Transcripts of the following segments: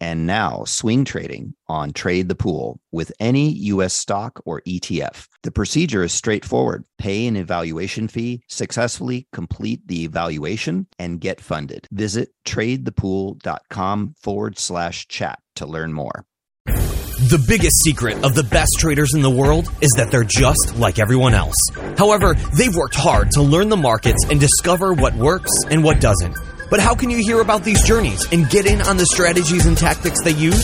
and now swing trading on Trade the Pool with any U.S. stock or ETF. The procedure is straightforward. Pay an evaluation fee, successfully complete the evaluation, and get funded. Visit tradethepool.com forward slash chat to learn more. The biggest secret of the best traders in the world is that they're just like everyone else. However, they've worked hard to learn the markets and discover what works and what doesn't. But how can you hear about these journeys and get in on the strategies and tactics they use?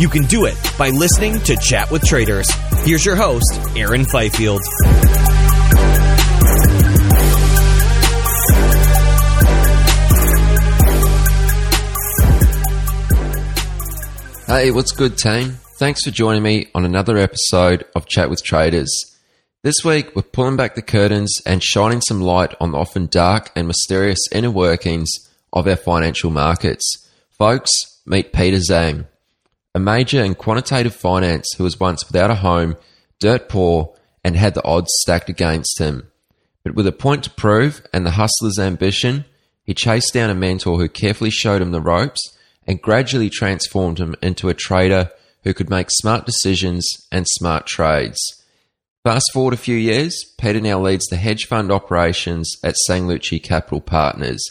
You can do it by listening to Chat with Traders. Here's your host, Aaron Fifield. Hey, what's good, team? Thanks for joining me on another episode of Chat with Traders. This week, we're pulling back the curtains and shining some light on the often dark and mysterious inner workings of our financial markets. Folks, meet Peter Zhang, a major in quantitative finance who was once without a home, dirt poor, and had the odds stacked against him. But with a point to prove and the hustler's ambition, he chased down a mentor who carefully showed him the ropes and gradually transformed him into a trader who could make smart decisions and smart trades. Fast forward a few years, Peter now leads the hedge fund operations at Sanglucci Capital Partners,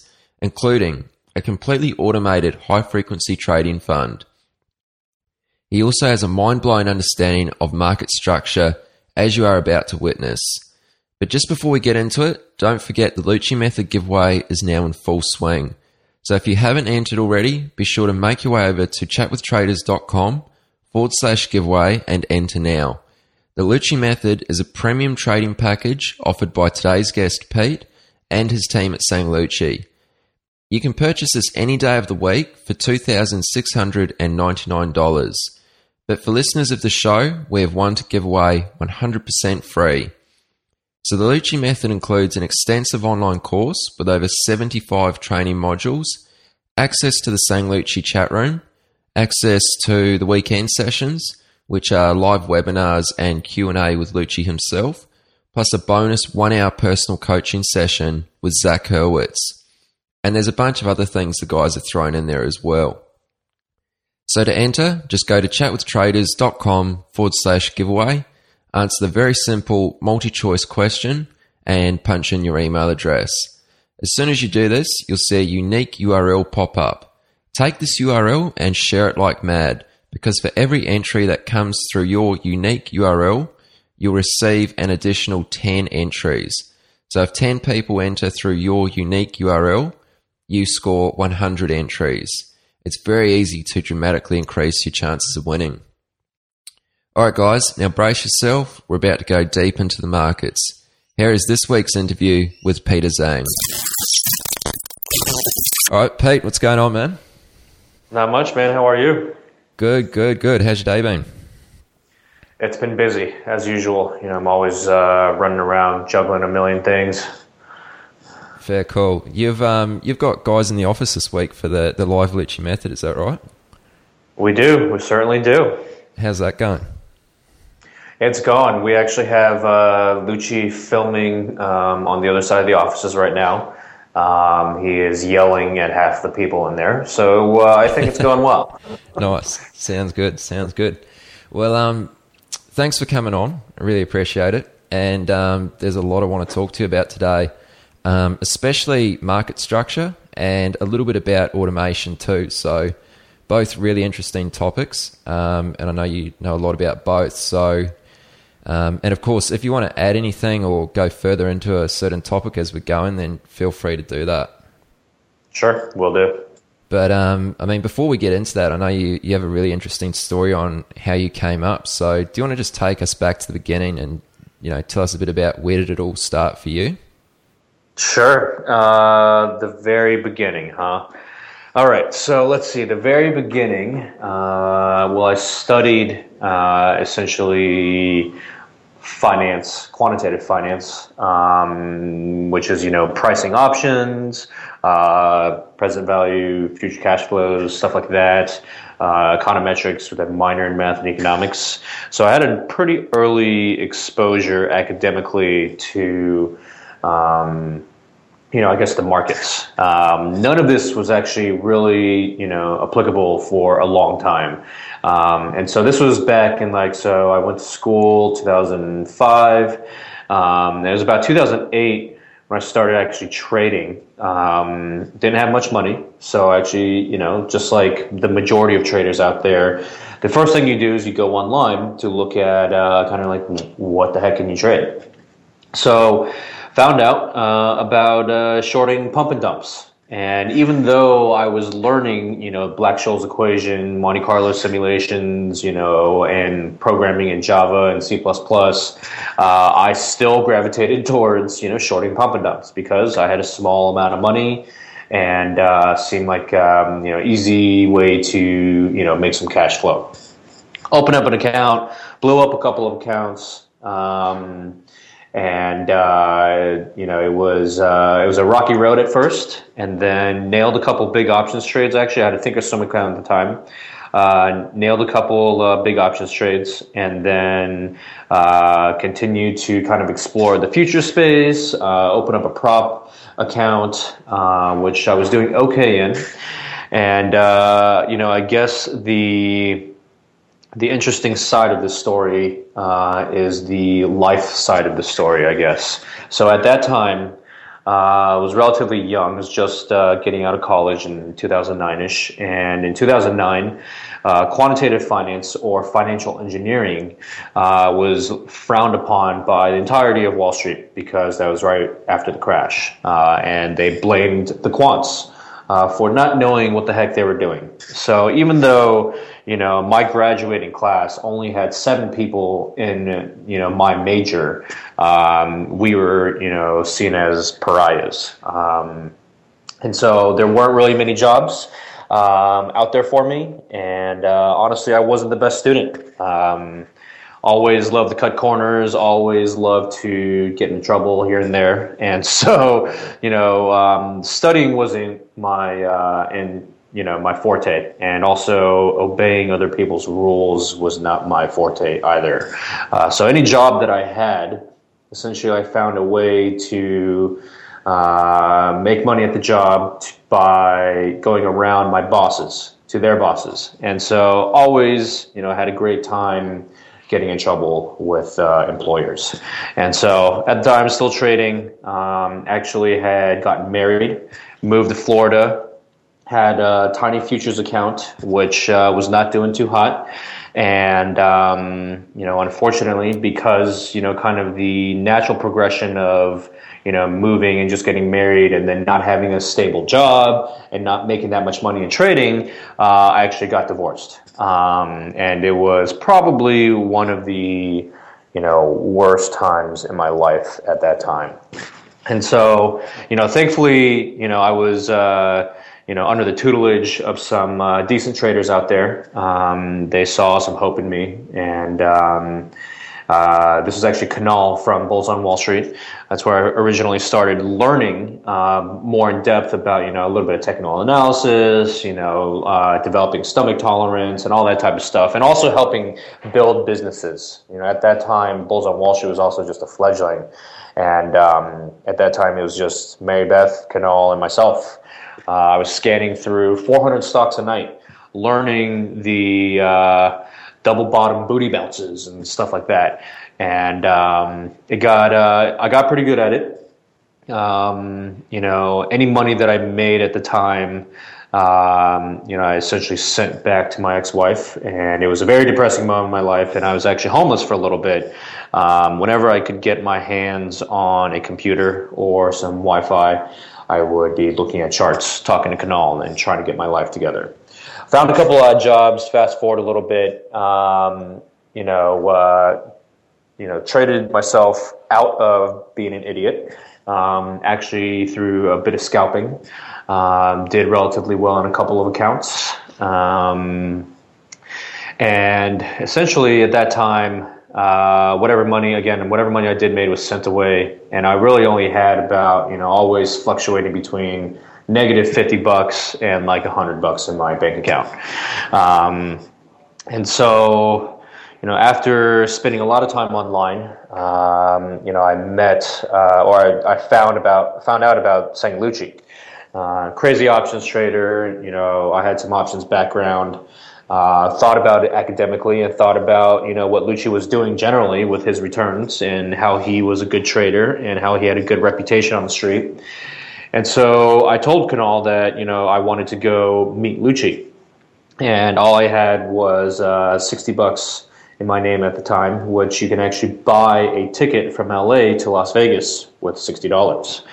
including a completely automated high frequency trading fund. He also has a mind blowing understanding of market structure, as you are about to witness. But just before we get into it, don't forget the Lucci Method giveaway is now in full swing. So if you haven't entered already, be sure to make your way over to chatwithtraders.com forward slash giveaway and enter now. The Lucci Method is a premium trading package offered by today's guest Pete and his team at Sanglucci. You can purchase this any day of the week for $2,699. But for listeners of the show, we have one to give away 100% free. So the Lucci method includes an extensive online course with over 75 training modules, access to the Sanglucci chat room, access to the weekend sessions, which are live webinars and Q&A with Lucci himself, plus a bonus one-hour personal coaching session with Zach Hurwitz. And there's a bunch of other things the guys are thrown in there as well. So to enter, just go to chatwithtraders.com forward slash giveaway answer the very simple multi choice question, and punch in your email address. As soon as you do this, you'll see a unique URL pop up. Take this URL and share it like mad because for every entry that comes through your unique URL, you'll receive an additional 10 entries. So if 10 people enter through your unique URL, you score 100 entries. It's very easy to dramatically increase your chances of winning. All right, guys, now brace yourself. We're about to go deep into the markets. Here is this week's interview with Peter Zhang. All right, Pete, what's going on, man? Not much, man. How are you? Good, good, good. How's your day been? It's been busy as usual. You know, I'm always uh, running around juggling a million things. Fair call. You've um, you've got guys in the office this week for the the live Lucci method. Is that right? We do. We certainly do. How's that going? It's gone. We actually have uh, Lucci filming um, on the other side of the offices right now. Um, he is yelling at half the people in there, so uh, I think it's going well. nice. Sounds good. Sounds good. Well, um, thanks for coming on. I really appreciate it. And um, there's a lot I want to talk to you about today, um, especially market structure and a little bit about automation too. So, both really interesting topics, um, and I know you know a lot about both. So, um, and of course, if you want to add anything or go further into a certain topic as we're going, then feel free to do that. Sure, we'll do. But um, I mean, before we get into that, I know you, you have a really interesting story on how you came up. So, do you want to just take us back to the beginning and you know tell us a bit about where did it all start for you? Sure. Uh, the very beginning, huh? All right. So let's see. The very beginning. Uh, well, I studied uh, essentially finance, quantitative finance, um, which is you know pricing options, uh, present value, future cash flows, stuff like that. Uh, econometrics with a minor in math and economics. So I had a pretty early exposure academically to. Um, you know, I guess the markets. Um, none of this was actually really, you know, applicable for a long time. Um, and so this was back in like, so I went to school 2005. Um, it was about 2008 when I started actually trading. Um, didn't have much money. So actually, you know, just like the majority of traders out there, the first thing you do is you go online to look at uh, kind of like what the heck can you trade. So found out uh, about uh, shorting pump and dumps. And even though I was learning, you know, Black-Scholes equation, Monte Carlo simulations, you know, and programming in Java and C++, uh, I still gravitated towards, you know, shorting pump and dumps because I had a small amount of money and uh, seemed like, um, you know, easy way to, you know, make some cash flow. Open up an account, blew up a couple of accounts. Um, and uh, you know it was uh, it was a rocky road at first, and then nailed a couple big options trades. Actually, I had a Thinkorswim account at the time. Uh, nailed a couple uh, big options trades, and then uh, continued to kind of explore the future space. Uh, open up a prop account, which I was doing okay in, and you know I guess the the interesting side of the story uh, is the life side of the story, I guess. So at that time, uh, I was relatively young. I was just uh, getting out of college in 2009ish, and in 2009, uh, quantitative finance or financial engineering uh, was frowned upon by the entirety of Wall Street because that was right after the crash, uh, and they blamed the quants. for not knowing what the heck they were doing. So even though you know, my graduating class only had seven people in, you know, my major. Um, we were, you know, seen as pariahs. Um, and so there weren't really many jobs um, out there for me. And uh, honestly, I wasn't the best student. Um, always love to cut corners, always love to get in trouble here and there. And so, you know, um, studying wasn't my, uh, and you know my forte. And also obeying other people's rules was not my forte either. Uh, so any job that i had essentially i found a way to uh, make money at the job by going around my bosses to their bosses. And so always you know had a great time getting in trouble with uh, employers. And so at the time still trading um, actually had gotten married moved to florida had a tiny futures account, which uh, was not doing too hot. And, um, you know, unfortunately, because, you know, kind of the natural progression of, you know, moving and just getting married and then not having a stable job and not making that much money in trading, uh, I actually got divorced. Um, and it was probably one of the, you know, worst times in my life at that time. And so, you know, thankfully, you know, I was, uh, you know, under the tutelage of some uh, decent traders out there. Um, they saw some hope in me, and um, uh, this is actually Kunal from Bulls on Wall Street. That's where I originally started learning um, more in depth about, you know, a little bit of technical analysis, you know, uh, developing stomach tolerance and all that type of stuff, and also helping build businesses. You know, at that time, Bulls on Wall Street was also just a fledgling, and um, at that time it was just Mary Beth, Kunal, and myself. Uh, I was scanning through 400 stocks a night, learning the uh, double bottom booty bounces and stuff like that. And um, it got uh, I got pretty good at it. Um, you know, any money that I made at the time, um, you know, I essentially sent back to my ex-wife, and it was a very depressing moment in my life. And I was actually homeless for a little bit. Um, whenever I could get my hands on a computer or some Wi-Fi, I would be looking at charts, talking to Kunal, and trying to get my life together. Found a couple odd jobs. Fast forward a little bit. Um, you know, uh, you know, traded myself out of being an idiot. Um, actually, through a bit of scalping, um, did relatively well on a couple of accounts. Um, and essentially, at that time, uh, whatever money again, whatever money I did made was sent away, and I really only had about you know always fluctuating between negative fifty bucks and like hundred bucks in my bank account. Um, and so you know, after spending a lot of time online, um, you know, I met uh, or I, I, found about found out about. Lucci, uh, crazy options trader. You know, I had some options background. Uh, thought about it academically and thought about you know what Lucci was doing generally with his returns and how he was a good trader and how he had a good reputation on the street. And so I told Kunal that you know I wanted to go meet Lucci, and all I had was uh, sixty bucks in my name at the time, which you can actually buy a ticket from LA to Las Vegas with sixty dollars.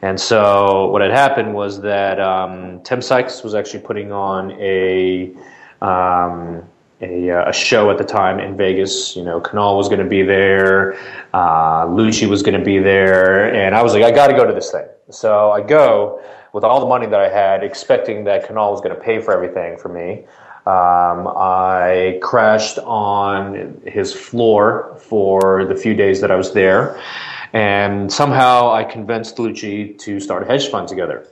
And so what had happened was that um, Tim Sykes was actually putting on a um, a, uh, a, show at the time in Vegas. You know, Kunal was going to be there, uh, Lucci was going to be there, and I was like, I got to go to this thing. So I go with all the money that I had, expecting that Kunal was going to pay for everything for me. Um, I crashed on his floor for the few days that I was there, and somehow I convinced Lucci to start a hedge fund together.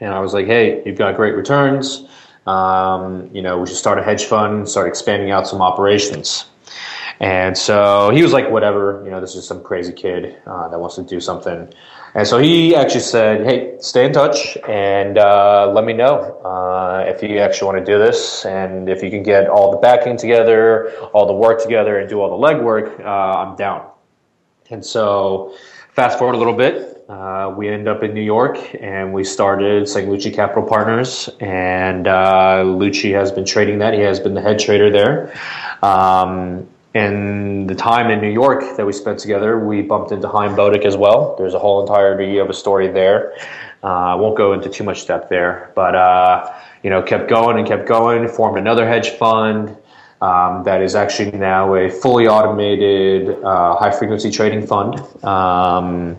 And I was like, "Hey, you've got great returns. Um, you know, we should start a hedge fund, start expanding out some operations." And so he was like, "Whatever, you know, this is some crazy kid uh, that wants to do something." And so he actually said, "Hey, stay in touch and uh, let me know uh, if you actually want to do this, and if you can get all the backing together, all the work together, and do all the legwork. Uh, I'm down." And so, fast forward a little bit, uh, we end up in New York, and we started Sanglucci Capital Partners, and uh, Lucci has been trading that. He has been the head trader there. Um, in the time in New York that we spent together, we bumped into Chaim Bodek as well. There's a whole entirety of a story there. Uh, I won't go into too much depth there, but uh, you know, kept going and kept going. Formed another hedge fund um, that is actually now a fully automated uh, high frequency trading fund. Um,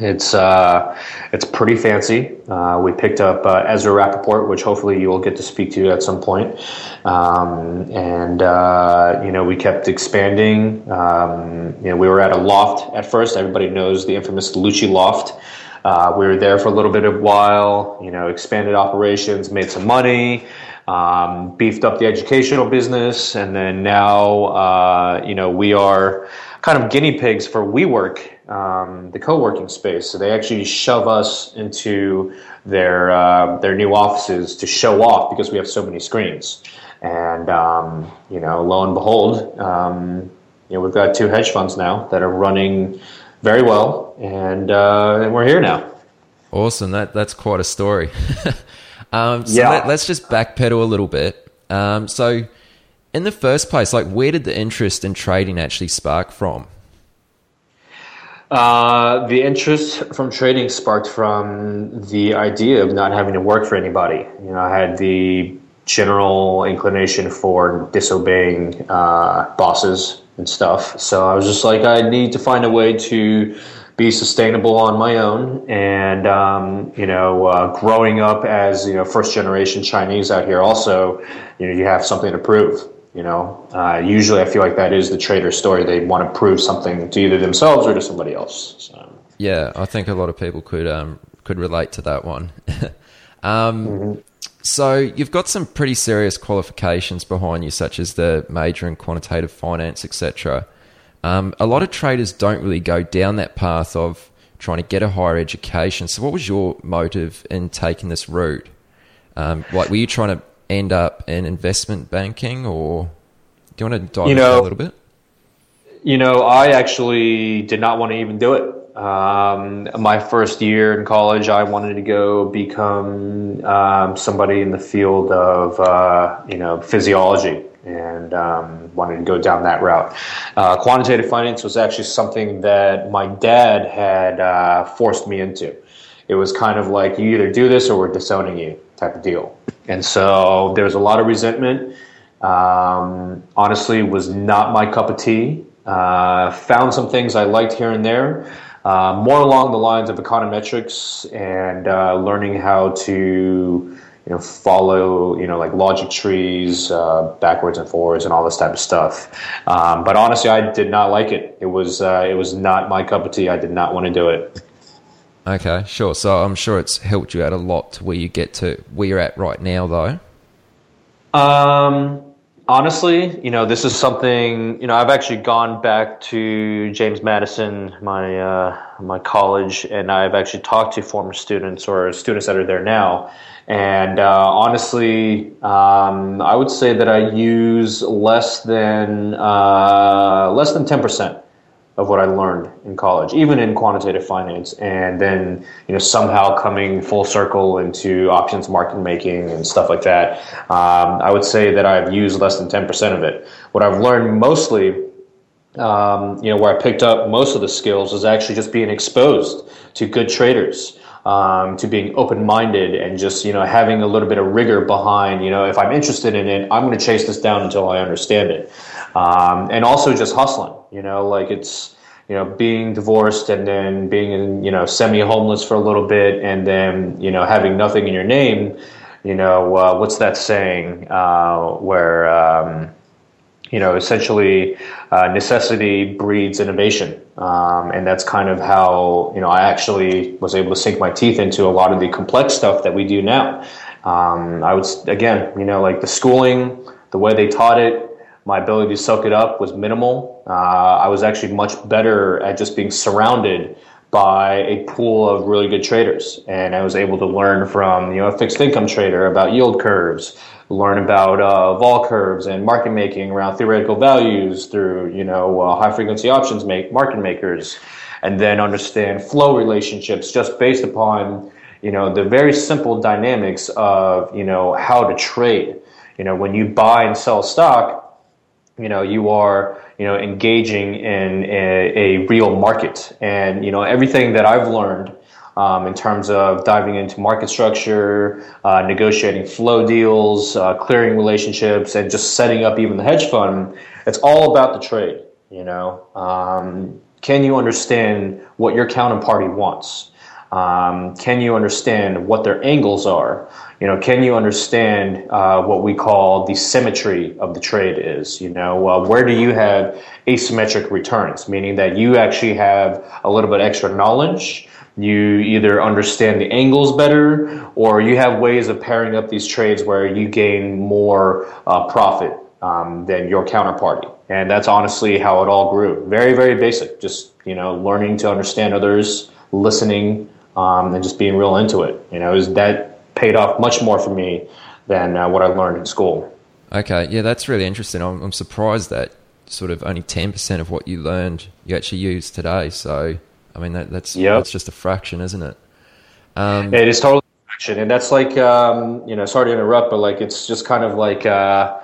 it's uh, it's pretty fancy. Uh, we picked up uh, Ezra Rappaport, which hopefully you will get to speak to at some point. Um, and uh, you know, we kept expanding. Um, you know, we were at a loft at first. Everybody knows the infamous Lucci Loft. Uh, we were there for a little bit of while. You know, expanded operations, made some money. Um, beefed up the educational business, and then now, uh, you know, we are kind of guinea pigs for WeWork um, the co-working space. So they actually shove us into their uh, their new offices to show off because we have so many screens. And um, you know, lo and behold, um, you know, we've got two hedge funds now that are running very well, and uh, and we're here now. Awesome. That that's quite a story. um, so yeah. let, us just backpedal a little bit. Um, so, in the first place, like, where did the interest in trading actually spark from? Uh, the interest from trading sparked from the idea of not having to work for anybody. You know, I had the general inclination for disobeying uh, bosses and stuff. So I was just like, I need to find a way to be sustainable on my own. And um, you know, uh, growing up as you know first generation Chinese out here, also, you know, you have something to prove. You know, uh, usually I feel like that is the trader story. They want to prove something to either themselves or to somebody else. So. Yeah, I think a lot of people could um, could relate to that one. um, mm-hmm. So you've got some pretty serious qualifications behind you, such as the major in quantitative finance, etc. Um, a lot of traders don't really go down that path of trying to get a higher education. So, what was your motive in taking this route? Um, like, were you trying to end up in investment banking, or do you want to dive you know, into a little bit? You know, I actually did not want to even do it. Um, my first year in college, I wanted to go become um, somebody in the field of uh, you know physiology and um, wanted to go down that route. Uh, quantitative finance was actually something that my dad had uh, forced me into. It was kind of like you either do this or we're disowning you type of deal. And so there was a lot of resentment. Um, honestly, was not my cup of tea. Uh, found some things I liked here and there. Uh, more along the lines of econometrics and uh, learning how to you know, follow, you know, like logic trees, uh, backwards and forwards, and all this type of stuff. Um, but honestly, I did not like it. It was, uh, it was not my cup of tea. I did not want to do it. Okay, sure. So I'm sure it's helped you out a lot to where you get to where you're at right now, though. Um, honestly, you know, this is something. You know, I've actually gone back to James Madison, my uh, my college, and I've actually talked to former students or students that are there now and uh, honestly, um, I would say that I use less than uh, less than ten percent of what I learned in college, even in quantitative finance, and then you know somehow coming full circle into options market making and stuff like that. Um, I would say that I've used less than ten percent of it. What I've learned mostly um, you know, where I picked up most of the skills is actually just being exposed to good traders um, to being open-minded and just you know having a little bit of rigor behind you know if I'm interested in it I'm going to chase this down until I understand it um, and also just hustling you know like it's you know being divorced and then being in, you know semi-homeless for a little bit and then you know having nothing in your name you know uh, what's that saying uh, where um, you know, essentially uh, necessity breeds innovation. Um, and that's kind of how, you know, I actually was able to sink my teeth into a lot of the complex stuff that we do now. Um, I would, again, you know, like the schooling, the way they taught it, my ability to soak it up was minimal. Uh, I was actually much better at just being surrounded by a pool of really good traders. And I was able to learn from, you know, a fixed income trader about yield curves, learn about uh, vol curves and market making around theoretical values through you know uh, high frequency options make market makers, and then understand flow relationships just based upon you know the very simple dynamics of you know how to trade. You know when you buy and sell stock, you know you are you know engaging in a, a real market, and you know everything that I've learned um, in terms of diving into market structure, uh, negotiating flow deals, uh, clearing relationships, and just setting up even the hedge fund. It's all about the trade. You know, um, can you understand what your counterparty wants? Um, can you understand what their angles are? You know, can you understand uh, what we call the symmetry of the trade is? You know, uh, where do you have asymmetric returns, meaning that you actually have a little bit extra knowledge. You either understand the angles better or you have ways of pairing up these trades where you gain more uh, profit um, than your counterparty. And that's honestly how it all grew. Very very basic. Just you know learning to understand others listening um, and just being real into it. You know is that paid off much more for me than uh, what i learned in school. Okay. Yeah that's really interesting. I'm, I'm surprised that sort of only 10% of what you learned you actually use today. So I mean, that, that's yep. that's just a fraction, isn't it? Um, it is totally a fraction, and that's like um, you know, sorry to interrupt, but like it's just kind of like uh,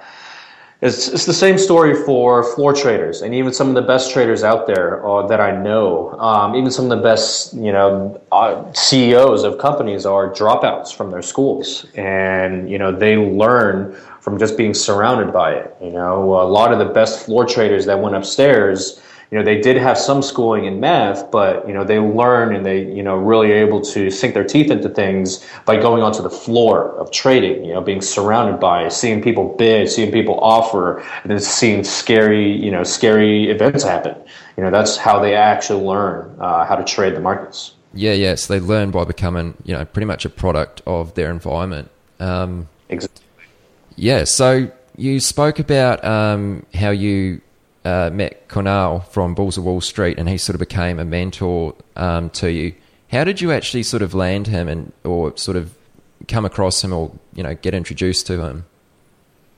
it's it's the same story for floor traders, and even some of the best traders out there uh, that I know, um, even some of the best you know uh, CEOs of companies are dropouts from their schools, and you know they learn from just being surrounded by it. You know, a lot of the best floor traders that went upstairs you know they did have some schooling in math but you know they learn and they you know really able to sink their teeth into things by going onto the floor of trading you know being surrounded by seeing people bid seeing people offer and then seeing scary you know scary events happen. You know that's how they actually learn uh, how to trade the markets. Yeah yeah, so they learn by becoming you know pretty much a product of their environment. Um, exactly. yeah so you spoke about um, how you uh, met Kunal from Bulls of Wall Street, and he sort of became a mentor um, to you. How did you actually sort of land him, and or sort of come across him, or you know, get introduced to him?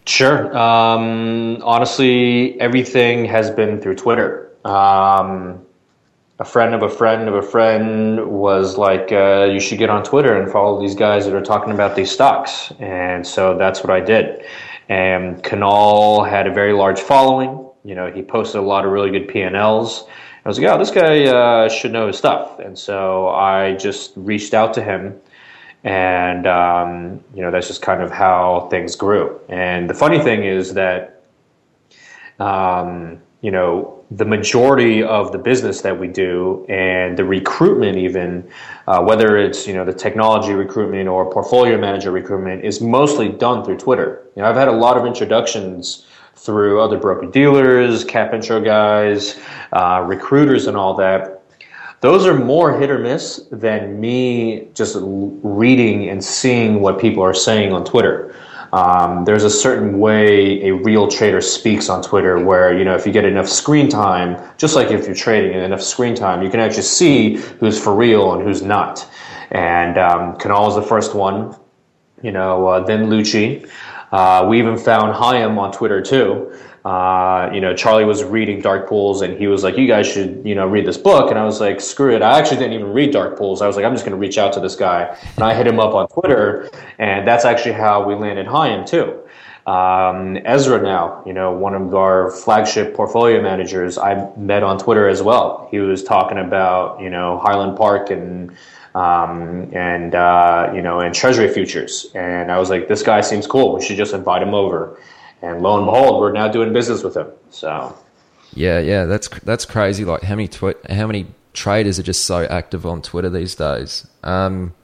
Sure. Um, honestly, everything has been through Twitter. Um, a friend of a friend of a friend was like, uh, you should get on Twitter and follow these guys that are talking about these stocks. And so that's what I did. And Kunal had a very large following. You know, he posted a lot of really good P&Ls. I was like, oh, this guy uh, should know his stuff. And so I just reached out to him. And, um, you know, that's just kind of how things grew. And the funny thing is that, um, you know, the majority of the business that we do and the recruitment even uh, whether it's you know the technology recruitment or portfolio manager recruitment is mostly done through twitter you know i've had a lot of introductions through other broker dealers cap intro guys uh, recruiters and all that those are more hit or miss than me just reading and seeing what people are saying on twitter um, there's a certain way a real trader speaks on Twitter where, you know, if you get enough screen time, just like if you're trading and enough screen time, you can actually see who's for real and who's not. And um, Kunal is the first one, you know, uh, then Lucci. Uh, we even found Chaim on Twitter too uh, you know, Charlie was reading Dark Pools and he was like, you guys should, you know, read this book. And I was like, screw it. I actually didn't even read Dark Pools. I was like, I'm just going to reach out to this guy. And I hit him up on Twitter. And that's actually how we landed Chaim too. Um, Ezra now, you know, one of our flagship portfolio managers, I met on Twitter as well. He was talking about, you know, Highland Park and, um, and, uh, you know, and treasury futures. And I was like, this guy seems cool. We should just invite him over and lo and behold, we're now doing business with him. So, yeah, yeah, that's that's crazy. Like how many twi- how many traders are just so active on Twitter these days? Um,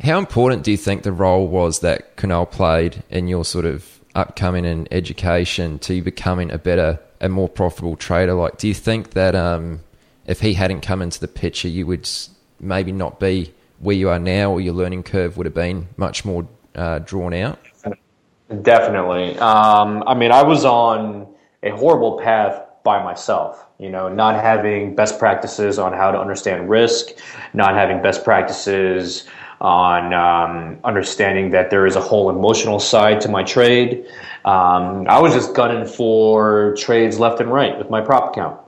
how important do you think the role was that Kunal played in your sort of upcoming in education to becoming a better, a more profitable trader? Like, do you think that um, if he hadn't come into the picture, you would maybe not be where you are now, or your learning curve would have been much more uh, drawn out? Definitely. Um, I mean, I was on a horrible path by myself. You know, not having best practices on how to understand risk, not having best practices on um, understanding that there is a whole emotional side to my trade. Um, I was just gunning for trades left and right with my prop account.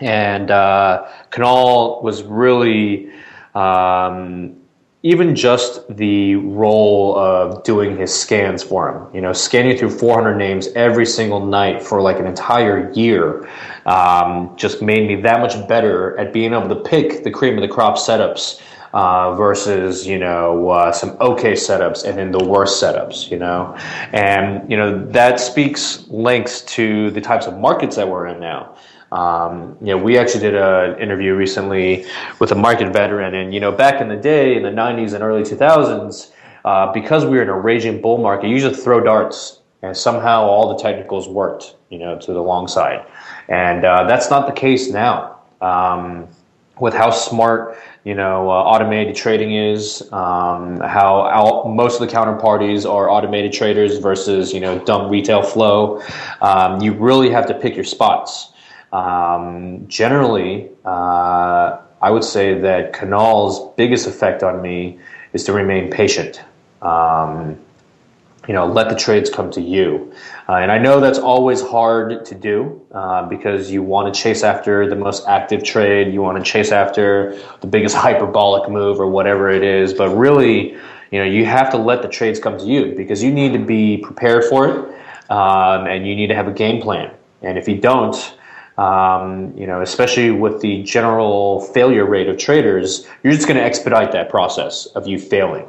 And uh, Kunal was really um, even just the role of doing his scans for him, you know, scanning through 400 names every single night for like an entire year, um, just made me that much better at being able to pick the cream of the crop setups uh, versus you know uh, some okay setups and then the worst setups, you know, and you know that speaks links to the types of markets that we're in now. Um, you know, we actually did an interview recently with a market veteran, and you know, back in the day, in the '90s and early 2000s, uh, because we were in a raging bull market, you just throw darts, and somehow all the technicals worked, you know, to the long side, and uh, that's not the case now. Um, with how smart you know uh, automated trading is, um, how most of the counterparties are automated traders versus you know dumb retail flow. Um, you really have to pick your spots. Um, generally, uh, I would say that Kunal's biggest effect on me is to remain patient. Um, you know, let the trades come to you. Uh, and I know that's always hard to do uh, because you want to chase after the most active trade, you want to chase after the biggest hyperbolic move or whatever it is. But really, you know, you have to let the trades come to you because you need to be prepared for it um, and you need to have a game plan. And if you don't, um, you know, especially with the general failure rate of traders, you're just going to expedite that process of you failing.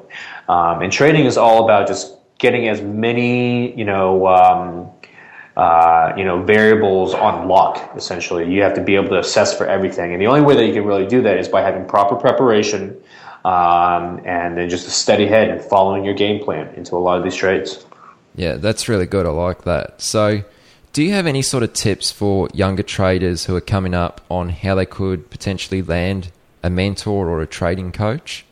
Um, and trading is all about just getting as many, you know, um, uh, you know, variables on lock. Essentially, you have to be able to assess for everything, and the only way that you can really do that is by having proper preparation um, and then just a steady head and following your game plan into a lot of these trades. Yeah, that's really good. I like that. So do you have any sort of tips for younger traders who are coming up on how they could potentially land a mentor or a trading coach?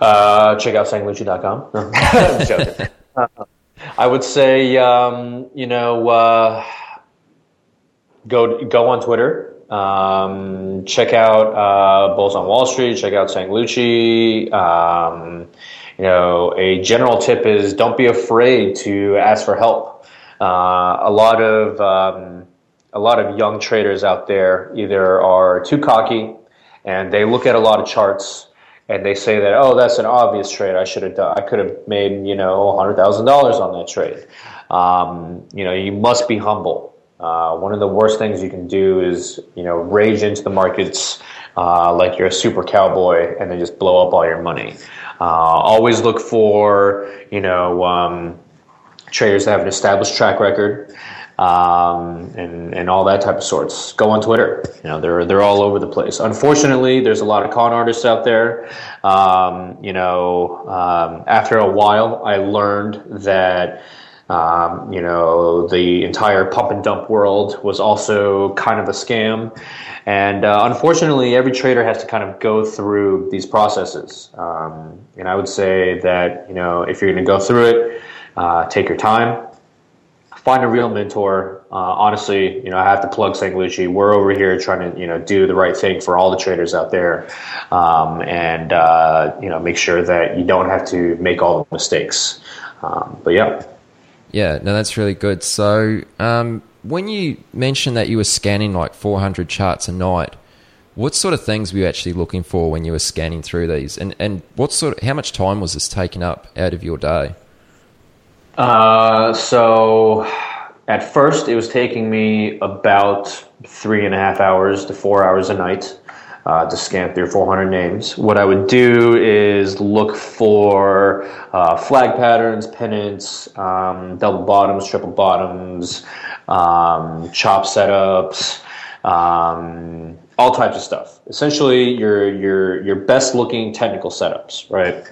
Uh, check out sanglucci.com. uh, I would say, um, you know, uh, go go on Twitter. Um, check out uh, Bulls on Wall Street. Check out Sanglucci. Um, you know, a general tip is don't be afraid to ask for help. Uh, a lot of um, a lot of young traders out there either are too cocky and they look at a lot of charts and they say that oh that's an obvious trade I should have done I could have made you know hundred thousand dollars on that trade. Um, you know you must be humble. Uh, one of the worst things you can do is you know rage into the markets uh, like you're a super cowboy and then just blow up all your money. Uh, always look for you know um, traders that have an established track record um, and and all that type of sorts. Go on Twitter. You know, they're they're all over the place. Unfortunately, there's a lot of con artists out there. Um, you know, um, after a while, I learned that. Um, you know, the entire pump and dump world was also kind of a scam. And uh, unfortunately, every trader has to kind of go through these processes. Um, and I would say that, you know, if you're going to go through it, uh, take your time, find a real mentor. Uh, honestly, you know, I have to plug. Lucci. We're over here trying to, you know, do the right thing for all the traders out there, um, and uh, you know, make sure that you don't have to make all the mistakes. Um, but yeah, yeah, no, that's really good. So, um, when you mentioned that you were scanning like 400 charts a night, what sort of things were you actually looking for when you were scanning through these, and and what sort of how much time was this taking up out of your day? Uh, so at first, it was taking me about three and a half hours to four hours a night uh, to scan through 400 names. What I would do is look for uh, flag patterns, pennants, um, double bottoms, triple bottoms, um, chop setups. Um, all types of stuff. Essentially, your your your best looking technical setups, right?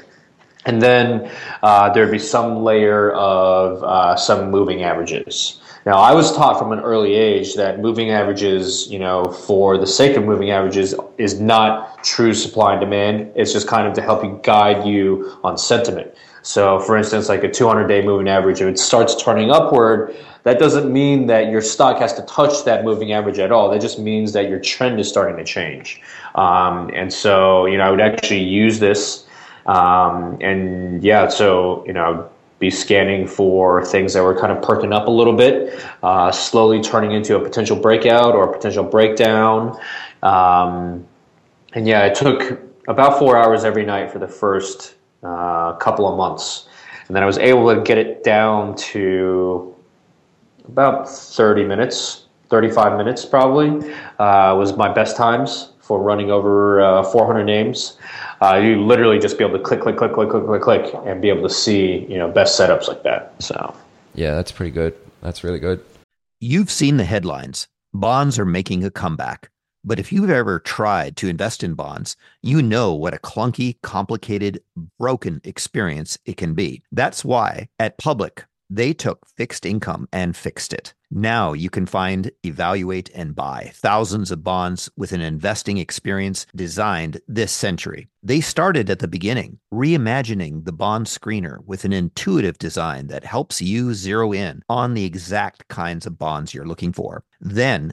And then uh, there'd be some layer of uh, some moving averages. Now, I was taught from an early age that moving averages, you know, for the sake of moving averages, is not true supply and demand. It's just kind of to help you guide you on sentiment. So, for instance, like a 200 day moving average, if it starts turning upward, that doesn't mean that your stock has to touch that moving average at all. That just means that your trend is starting to change. Um, and so, you know, I would actually use this um, and yeah, so, you know, be scanning for things that were kind of perking up a little bit, uh, slowly turning into a potential breakout or a potential breakdown. Um, and yeah, it took about four hours every night for the first uh, couple of months. And then I was able to get it down to about 30 minutes, 35 minutes probably, uh, was my best times for running over uh, 400 names uh, you literally just be able to click, click, click, click, click, click, click, and be able to see you know best setups like that. So yeah, that's pretty good. That's really good. You've seen the headlines. Bonds are making a comeback. But if you've ever tried to invest in bonds, you know what a clunky, complicated, broken experience it can be. That's why at Public, they took fixed income and fixed it. Now you can find, evaluate, and buy thousands of bonds with an investing experience designed this century. They started at the beginning, reimagining the bond screener with an intuitive design that helps you zero in on the exact kinds of bonds you're looking for. Then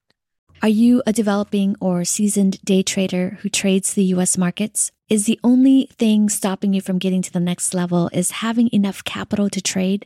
Are you a developing or seasoned day trader who trades the US markets? Is the only thing stopping you from getting to the next level is having enough capital to trade?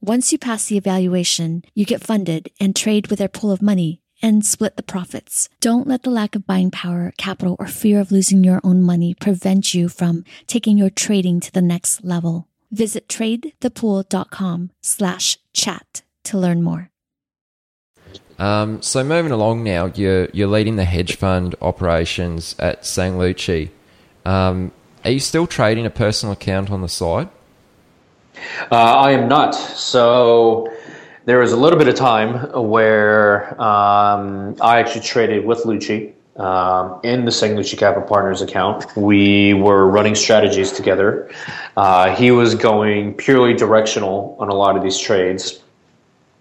Once you pass the evaluation, you get funded and trade with their pool of money and split the profits. Don't let the lack of buying power, capital, or fear of losing your own money prevent you from taking your trading to the next level. Visit tradethepool.com slash chat to learn more. Um, so moving along now, you're, you're leading the hedge fund operations at Sanglucci. Um, are you still trading a personal account on the side? Uh, I am not. So there was a little bit of time where um, I actually traded with Lucci um, in the Sanglucci Capital Partners account. We were running strategies together. Uh, he was going purely directional on a lot of these trades.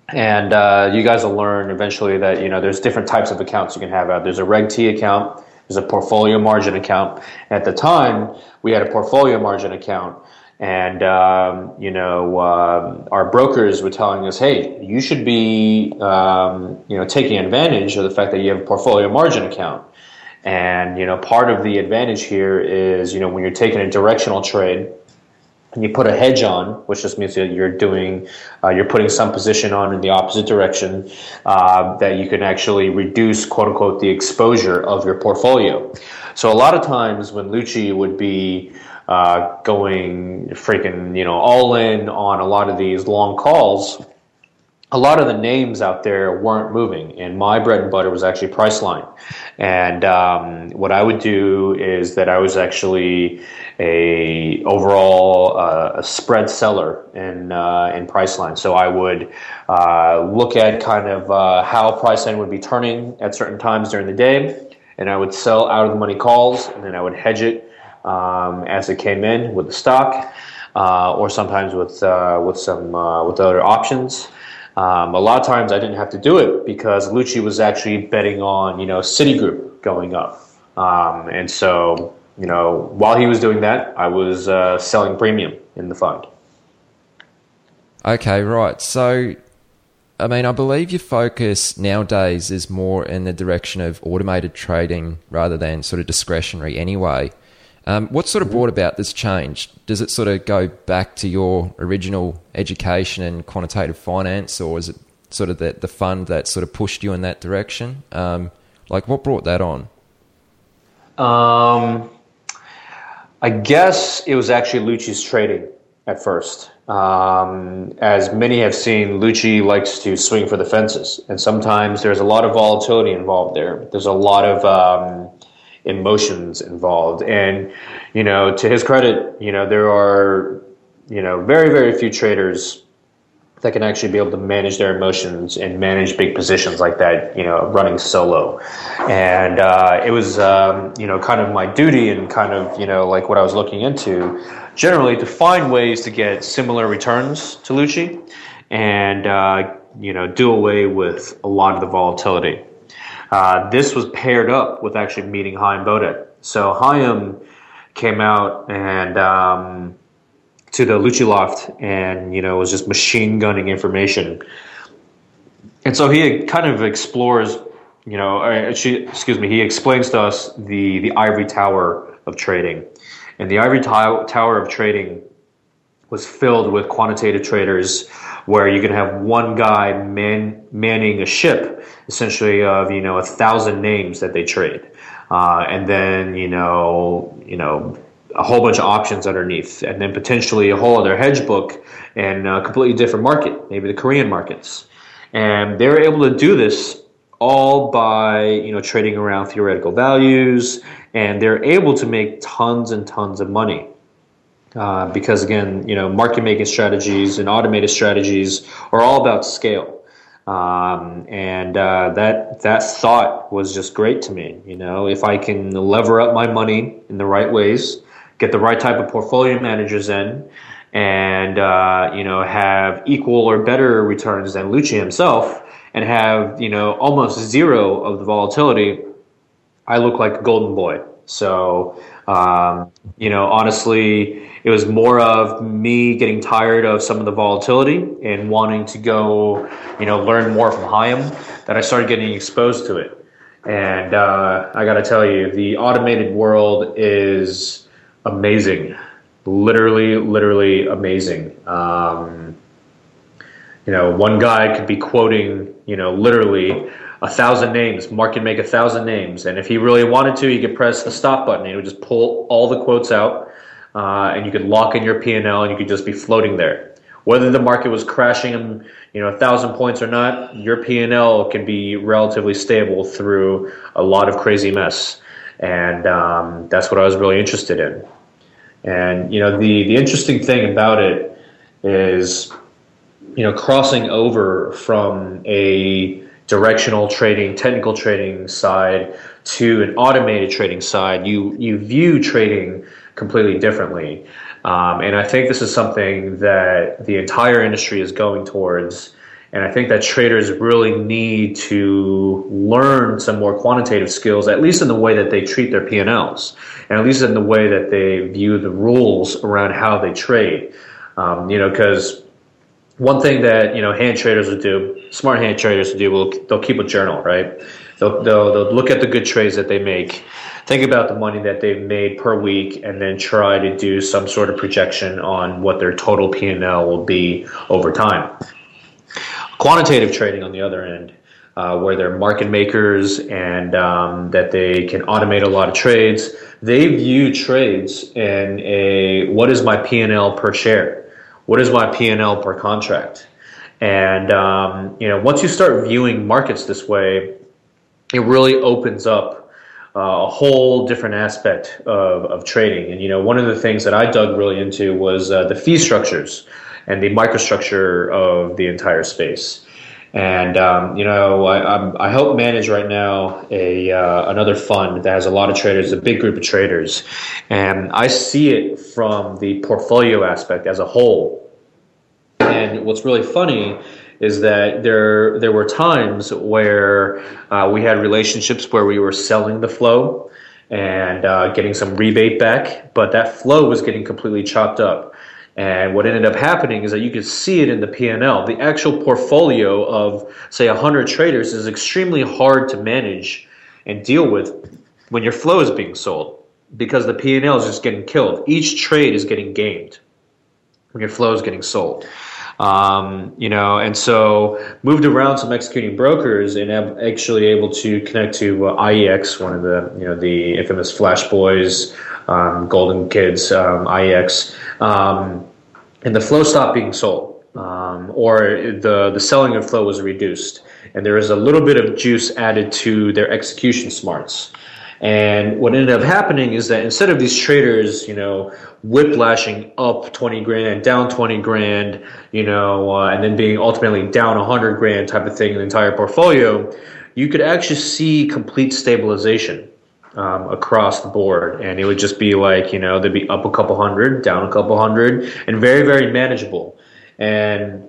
And uh, you guys will learn eventually that you know there's different types of accounts you can have out. There's a Reg T account, there's a portfolio margin account. At the time, we had a portfolio margin account, and um, you know um, our brokers were telling us, "Hey, you should be um, you know taking advantage of the fact that you have a portfolio margin account." And you know part of the advantage here is you know when you're taking a directional trade and you put a hedge on, which just means that you're doing, uh, you're putting some position on in the opposite direction, uh, that you can actually reduce, quote unquote, the exposure of your portfolio. So a lot of times when Lucci would be uh, going freaking, you know, all in on a lot of these long calls, a lot of the names out there weren't moving, and my bread and butter was actually Priceline. And um, what I would do is that I was actually a overall uh, a spread seller in uh, in Priceline. So I would uh, look at kind of uh, how Priceline would be turning at certain times during the day, and I would sell out of the money calls, and then I would hedge it um, as it came in with the stock, uh, or sometimes with uh, with some with other options. Um, a lot of times I didn't have to do it because Lucci was actually betting on, you know, Citigroup going up. Um, and so, you know, while he was doing that, I was uh, selling premium in the fund. Okay, right. So, I mean, I believe your focus nowadays is more in the direction of automated trading rather than sort of discretionary anyway. Um, what sort of brought about this change? Does it sort of go back to your original education in quantitative finance, or is it sort of the, the fund that sort of pushed you in that direction? Um, like, what brought that on? Um, I guess it was actually Lucci's trading at first. Um, as many have seen, Lucci likes to swing for the fences, and sometimes there's a lot of volatility involved there. There's a lot of um, emotions involved. And, you know, to his credit, you know, there are, you know, very, very few traders that can actually be able to manage their emotions and manage big positions like that, you know, running solo. And uh, it was, um, you know, kind of my duty and kind of, you know, like what I was looking into generally to find ways to get similar returns to Lucci and, uh, you know, do away with a lot of the volatility. Uh, this was paired up with actually meeting Chaim Bodek. So Chaim came out and um, to the Lucci Loft and you know was just machine gunning information. And so he kind of explores, you know, uh, she, excuse me, he explains to us the the ivory tower of trading, and the ivory tower of trading was filled with quantitative traders where you can have one guy man, manning a ship essentially of you know a thousand names that they trade. Uh, and then you know you know a whole bunch of options underneath and then potentially a whole other hedge book and a completely different market maybe the korean markets. And they're able to do this all by you know trading around theoretical values and they're able to make tons and tons of money uh, because again, you know, market making strategies and automated strategies are all about scale. Um, and uh, that that thought was just great to me. You know, if I can lever up my money in the right ways, get the right type of portfolio managers in, and uh, you know have equal or better returns than Lucci himself, and have you know almost zero of the volatility, I look like a golden boy. So um, you know, honestly, it was more of me getting tired of some of the volatility and wanting to go, you know, learn more from Chaim that I started getting exposed to it. And uh, I got to tell you, the automated world is amazing, literally, literally amazing. Um, you know, one guy could be quoting, you know, literally a thousand names. Mark can make a thousand names, and if he really wanted to, he could press the stop button. and He would just pull all the quotes out, uh, and you could lock in your P and L, and you could just be floating there. Whether the market was crashing, you know, a thousand points or not, your P and L can be relatively stable through a lot of crazy mess. and um, that's what I was really interested in. And you know, the the interesting thing about it is, you know, crossing over from a directional trading, technical trading side to an automated trading side, you you view trading completely differently. Um, and I think this is something that the entire industry is going towards. And I think that traders really need to learn some more quantitative skills, at least in the way that they treat their P&Ls, and at least in the way that they view the rules around how they trade. Um, you know, because one thing that you know hand traders would do, smart hand traders would do, will they'll keep a journal, right? They'll, they'll, they'll look at the good trades that they make, think about the money that they've made per week, and then try to do some sort of projection on what their total P and L will be over time. Quantitative trading, on the other end, uh, where they're market makers and um, that they can automate a lot of trades, they view trades in a what is my P and L per share, what is my P and L per contract, and um, you know once you start viewing markets this way, it really opens up uh, a whole different aspect of, of trading. And you know, one of the things that I dug really into was uh, the fee structures and the microstructure of the entire space. And um, you know, I, I, help manage right now a uh, another fund that has a lot of traders, a big group of traders, and I see it from the portfolio aspect as a whole. And what's really funny is that there there were times where uh, we had relationships where we were selling the flow and uh, getting some rebate back, but that flow was getting completely chopped up. And what ended up happening is that you could see it in the P&L. The actual portfolio of, say, 100 traders is extremely hard to manage and deal with when your flow is being sold because the P&L is just getting killed. Each trade is getting gamed when your flow is getting sold. Um, you know, and so moved around some executing brokers and am actually able to connect to uh, IEX, one of the you know the infamous Flash Boys, um, Golden Kids, um, IEX, um, and the flow stopped being sold, um, or the the selling of flow was reduced, and there is a little bit of juice added to their execution smarts. And what ended up happening is that instead of these traders, you know, whiplashing up 20 grand, down 20 grand, you know, uh, and then being ultimately down 100 grand type of thing in the entire portfolio, you could actually see complete stabilization um, across the board. And it would just be like, you know, they'd be up a couple hundred, down a couple hundred, and very, very manageable. And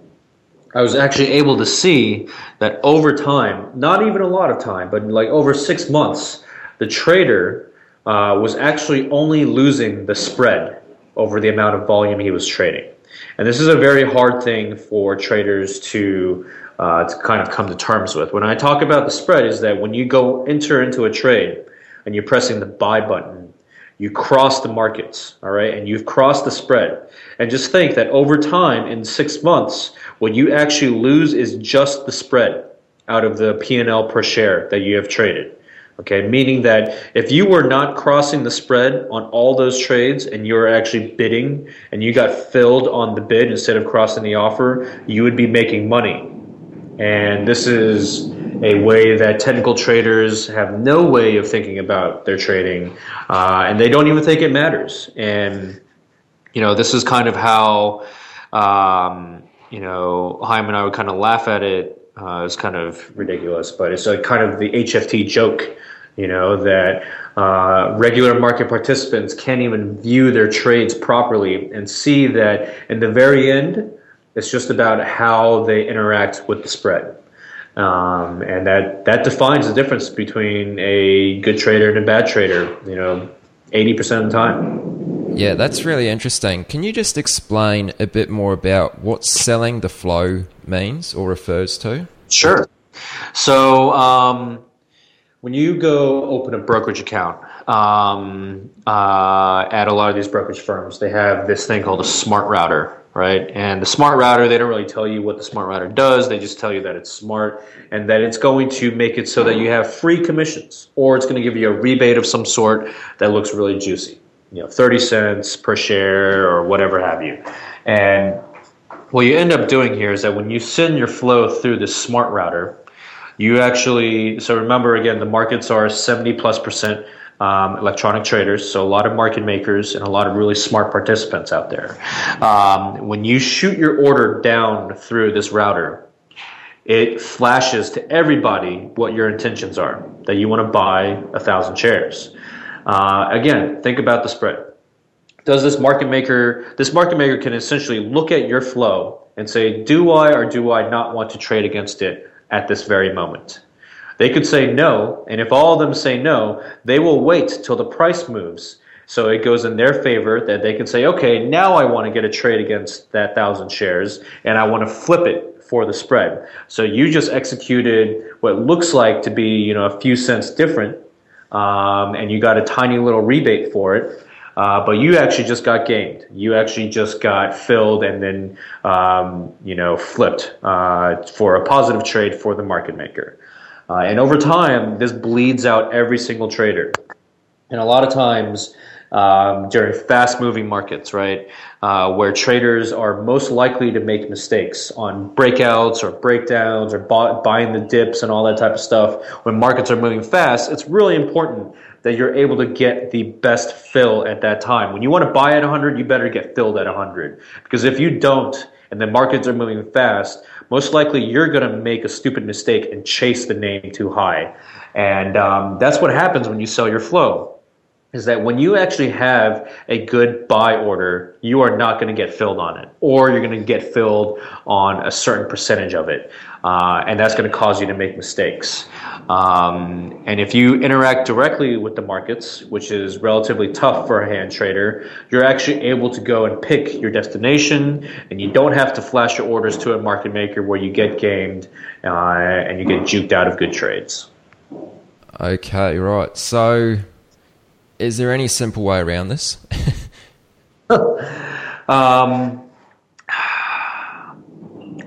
I was actually able to see that over time, not even a lot of time, but like over six months, the trader uh, was actually only losing the spread over the amount of volume he was trading. And this is a very hard thing for traders to uh, to kind of come to terms with. When I talk about the spread, is that when you go enter into a trade and you're pressing the buy button, you cross the markets, all right, and you've crossed the spread. And just think that over time, in six months, what you actually lose is just the spread out of the P and L per share that you have traded. Okay, meaning that if you were not crossing the spread on all those trades and you were actually bidding and you got filled on the bid instead of crossing the offer, you would be making money. And this is a way that technical traders have no way of thinking about their trading, uh, and they don't even think it matters. And you know, this is kind of how um, you know Chaim and I would kind of laugh at it. Uh, it's kind of ridiculous, but it's a kind of the HFT joke you know, that uh, regular market participants can't even view their trades properly and see that in the very end, it's just about how they interact with the spread. Um, and that, that defines the difference between a good trader and a bad trader, you know, 80% of the time. Yeah, that's really interesting. Can you just explain a bit more about what selling the flow means or refers to? Sure. So, um, when you go open a brokerage account um, uh, at a lot of these brokerage firms, they have this thing called a smart router, right? And the smart router, they don't really tell you what the smart router does. They just tell you that it's smart and that it's going to make it so that you have free commissions, or it's going to give you a rebate of some sort that looks really juicy, you know, thirty cents per share or whatever have you. And what you end up doing here is that when you send your flow through this smart router, you actually so remember again the markets are 70 plus percent um, electronic traders, so a lot of market makers and a lot of really smart participants out there. Um, when you shoot your order down through this router, it flashes to everybody what your intentions are that you want to buy a thousand shares. Uh, again, think about the spread. Does this market maker, this market maker can essentially look at your flow and say, do I or do I not want to trade against it at this very moment? They could say no, and if all of them say no, they will wait till the price moves. So it goes in their favor that they can say, okay, now I want to get a trade against that thousand shares, and I want to flip it for the spread. So you just executed what looks like to be, you know, a few cents different, um, and you got a tiny little rebate for it. Uh, but you actually just got gamed. You actually just got filled and then, um, you know, flipped uh, for a positive trade for the market maker. Uh, and over time, this bleeds out every single trader. And a lot of times, um, during fast moving markets, right, uh, where traders are most likely to make mistakes on breakouts or breakdowns or buy, buying the dips and all that type of stuff. When markets are moving fast, it's really important that you're able to get the best fill at that time. When you want to buy at 100, you better get filled at 100. Because if you don't, and the markets are moving fast, most likely you're going to make a stupid mistake and chase the name too high. And um, that's what happens when you sell your flow. Is that when you actually have a good buy order, you are not going to get filled on it, or you're going to get filled on a certain percentage of it, uh, and that's going to cause you to make mistakes. Um, and if you interact directly with the markets, which is relatively tough for a hand trader, you're actually able to go and pick your destination, and you don't have to flash your orders to a market maker where you get gamed uh, and you get juked out of good trades. Okay, right. So, is there any simple way around this? um,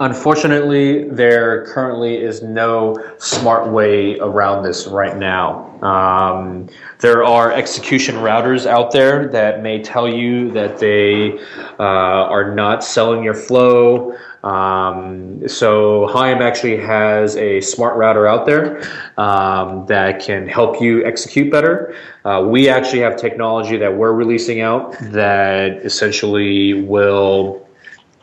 Unfortunately, there currently is no smart way around this right now. Um, there are execution routers out there that may tell you that they uh, are not selling your flow. Um, so Chaim actually has a smart router out there um, that can help you execute better. Uh, we actually have technology that we're releasing out that essentially will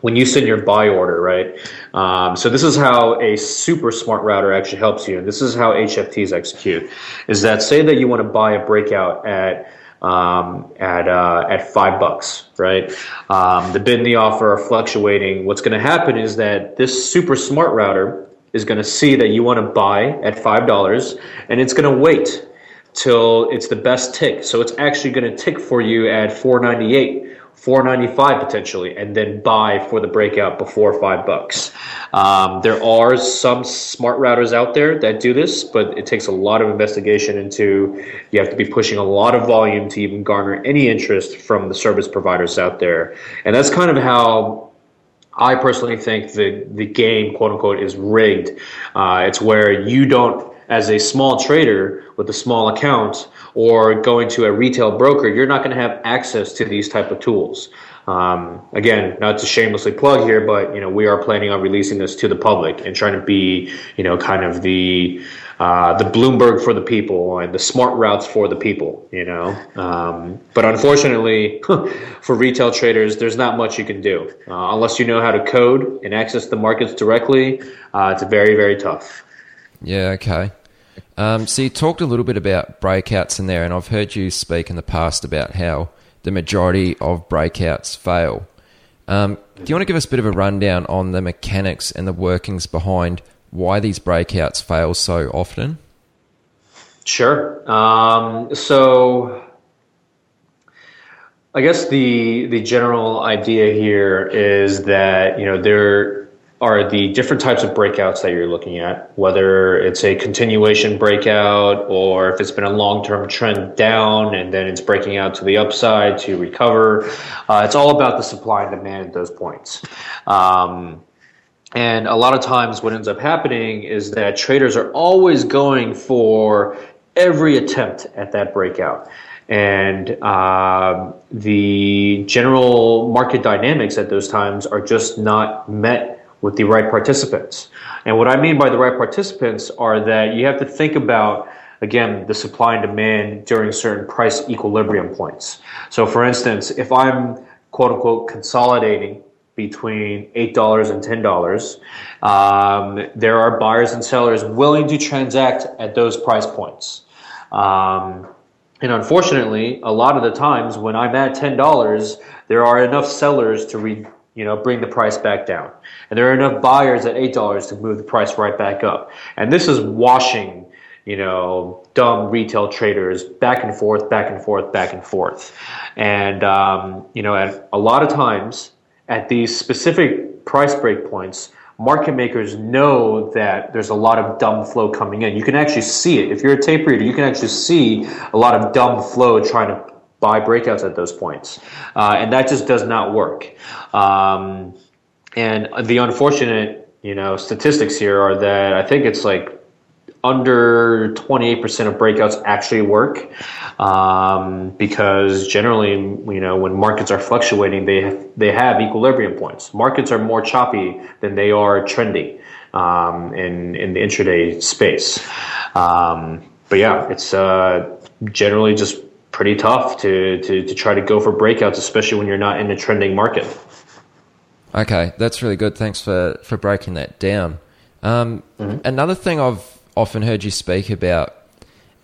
when you send your buy order, right? Um, so this is how a super smart router actually helps you, and this is how HFTs execute. Is that say that you want to buy a breakout at um, at uh, at five bucks, right? Um, the bid and the offer are fluctuating. What's going to happen is that this super smart router is going to see that you want to buy at five dollars, and it's going to wait till it's the best tick. So it's actually going to tick for you at four ninety 495 potentially and then buy for the breakout before five bucks um, there are some smart routers out there that do this but it takes a lot of investigation into you have to be pushing a lot of volume to even garner any interest from the service providers out there and that's kind of how I personally think the the game, quote unquote, is rigged. Uh, it's where you don't, as a small trader with a small account, or going to a retail broker, you're not going to have access to these type of tools. Um, again, not to shamelessly plug here, but you know we are planning on releasing this to the public and trying to be you know kind of the uh, the Bloomberg for the people and the smart routes for the people. You know, um, but unfortunately for retail traders, there's not much you can do uh, unless you know how to code and access the markets directly. Uh, it's very very tough. Yeah. Okay. Um, so you talked a little bit about breakouts in there, and I've heard you speak in the past about how the majority of breakouts fail. Um, do you want to give us a bit of a rundown on the mechanics and the workings behind why these breakouts fail so often? Sure. Um, so, I guess the the general idea here is that you know there are the different types of breakouts that you're looking at, whether it's a continuation breakout or if it's been a long term trend down and then it's breaking out to the upside to recover. Uh, it's all about the supply and demand at those points. Um, and a lot of times, what ends up happening is that traders are always going for every attempt at that breakout. And uh, the general market dynamics at those times are just not met with the right participants. And what I mean by the right participants are that you have to think about again, the supply and demand during certain price equilibrium points. So, for instance, if I'm quote unquote consolidating between $8 and $10, um, there are buyers and sellers willing to transact at those price points. Um, and unfortunately, a lot of the times when I'm at $10, there are enough sellers to re, you know, bring the price back down. And there are enough buyers at $8 to move the price right back up. And this is washing you know, dumb retail traders back and forth, back and forth, back and forth. And, um, you know, at a lot of times at these specific price break points, market makers know that there's a lot of dumb flow coming in. You can actually see it. If you're a tape reader, you can actually see a lot of dumb flow trying to buy breakouts at those points. Uh, and that just does not work. Um, and the unfortunate, you know, statistics here are that I think it's like under 28% of breakouts actually work um, because generally you know when markets are fluctuating they have, they have equilibrium points markets are more choppy than they are trendy um, in, in the intraday space um, but yeah it's uh, generally just pretty tough to, to, to try to go for breakouts especially when you're not in a trending market okay that's really good thanks for, for breaking that down um, mm-hmm. another thing I've often heard you speak about,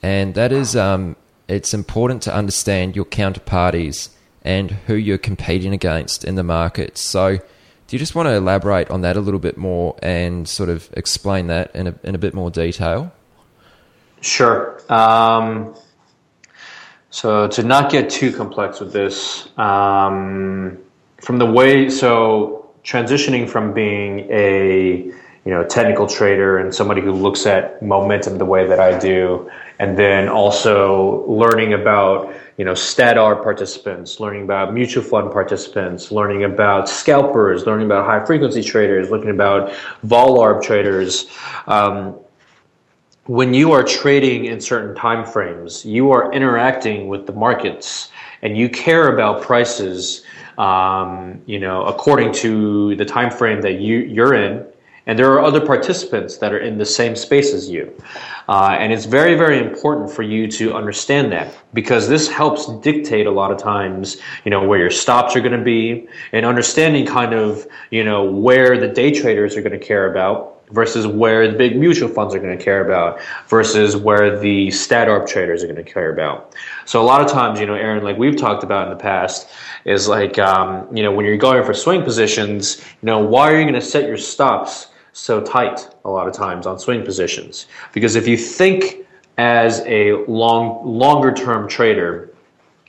and that is um, it's important to understand your counterparties and who you're competing against in the market. So, do you just want to elaborate on that a little bit more and sort of explain that in a, in a bit more detail? Sure. Um, so, to not get too complex with this, um, from the way, so transitioning from being a you know, technical trader and somebody who looks at momentum the way that I do, and then also learning about you know stat arb participants, learning about mutual fund participants, learning about scalpers, learning about high frequency traders, looking about vol arb traders. Um, when you are trading in certain time frames, you are interacting with the markets, and you care about prices. Um, you know, according to the time frame that you you're in, and there are other participants that are in the same space as you. Uh, and it's very, very important for you to understand that because this helps dictate a lot of times, you know, where your stops are going to be and understanding kind of, you know, where the day traders are going to care about versus where the big mutual funds are going to care about versus where the stat arb traders are going to care about. So a lot of times, you know, Aaron, like we've talked about in the past, is like, um, you know, when you're going for swing positions, you know, why are you going to set your stops so tight a lot of times on swing positions. Because if you think as a long longer term trader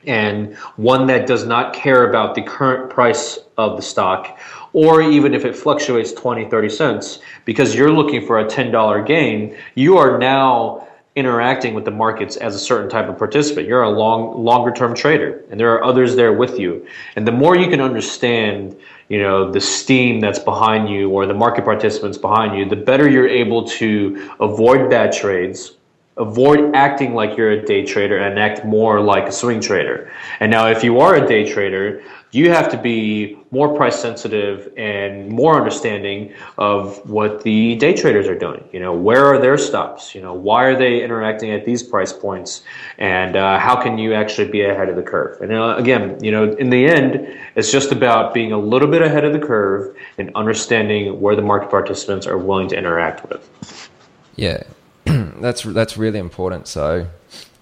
and one that does not care about the current price of the stock or even if it fluctuates 20 30 cents because you're looking for a $10 gain you are now interacting with the markets as a certain type of participant. You're a long longer term trader and there are others there with you. And the more you can understand you know the steam that's behind you or the market participants behind you the better you're able to avoid bad trades avoid acting like you're a day trader and act more like a swing trader. And now if you are a day trader you have to be more price sensitive and more understanding of what the day traders are doing. You know, where are their stops? You know, why are they interacting at these price points? And uh, how can you actually be ahead of the curve? And uh, again, you know, in the end, it's just about being a little bit ahead of the curve and understanding where the market participants are willing to interact with. Yeah, that's that's really important. So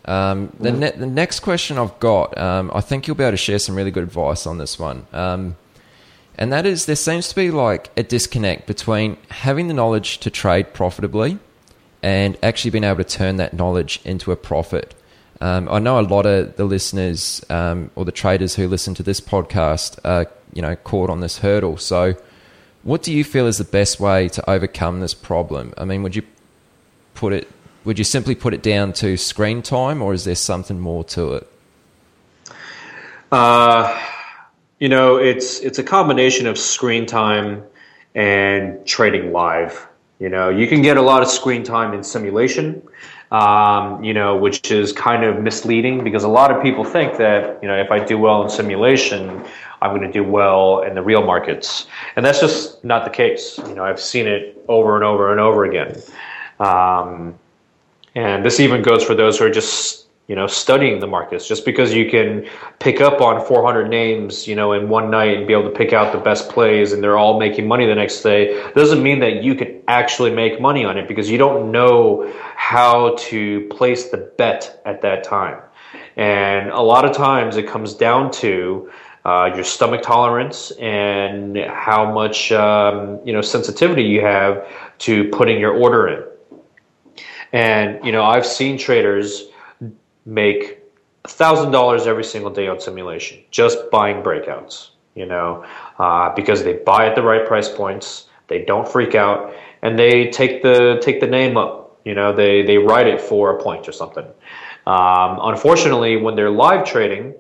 um, the, ne- the next question I've got, um, I think you'll be able to share some really good advice on this one. Um, and that is there seems to be like a disconnect between having the knowledge to trade profitably and actually being able to turn that knowledge into a profit. Um, I know a lot of the listeners um, or the traders who listen to this podcast are, you know, caught on this hurdle. So, what do you feel is the best way to overcome this problem? I mean, would you put it would you simply put it down to screen time, or is there something more to it? Uh, you know, it's it's a combination of screen time and trading live. You know, you can get a lot of screen time in simulation, um, you know, which is kind of misleading because a lot of people think that you know if I do well in simulation, I'm going to do well in the real markets, and that's just not the case. You know, I've seen it over and over and over again. Um, And this even goes for those who are just you know studying the markets. Just because you can pick up on 400 names you know in one night and be able to pick out the best plays and they're all making money the next day doesn't mean that you can actually make money on it because you don't know how to place the bet at that time. And a lot of times it comes down to uh, your stomach tolerance and how much um, you know sensitivity you have to putting your order in and you know i've seen traders make thousand dollars every single day on simulation just buying breakouts you know uh, because they buy at the right price points they don't freak out and they take the take the name up you know they they write it for a point or something. Um, unfortunately when they're live trading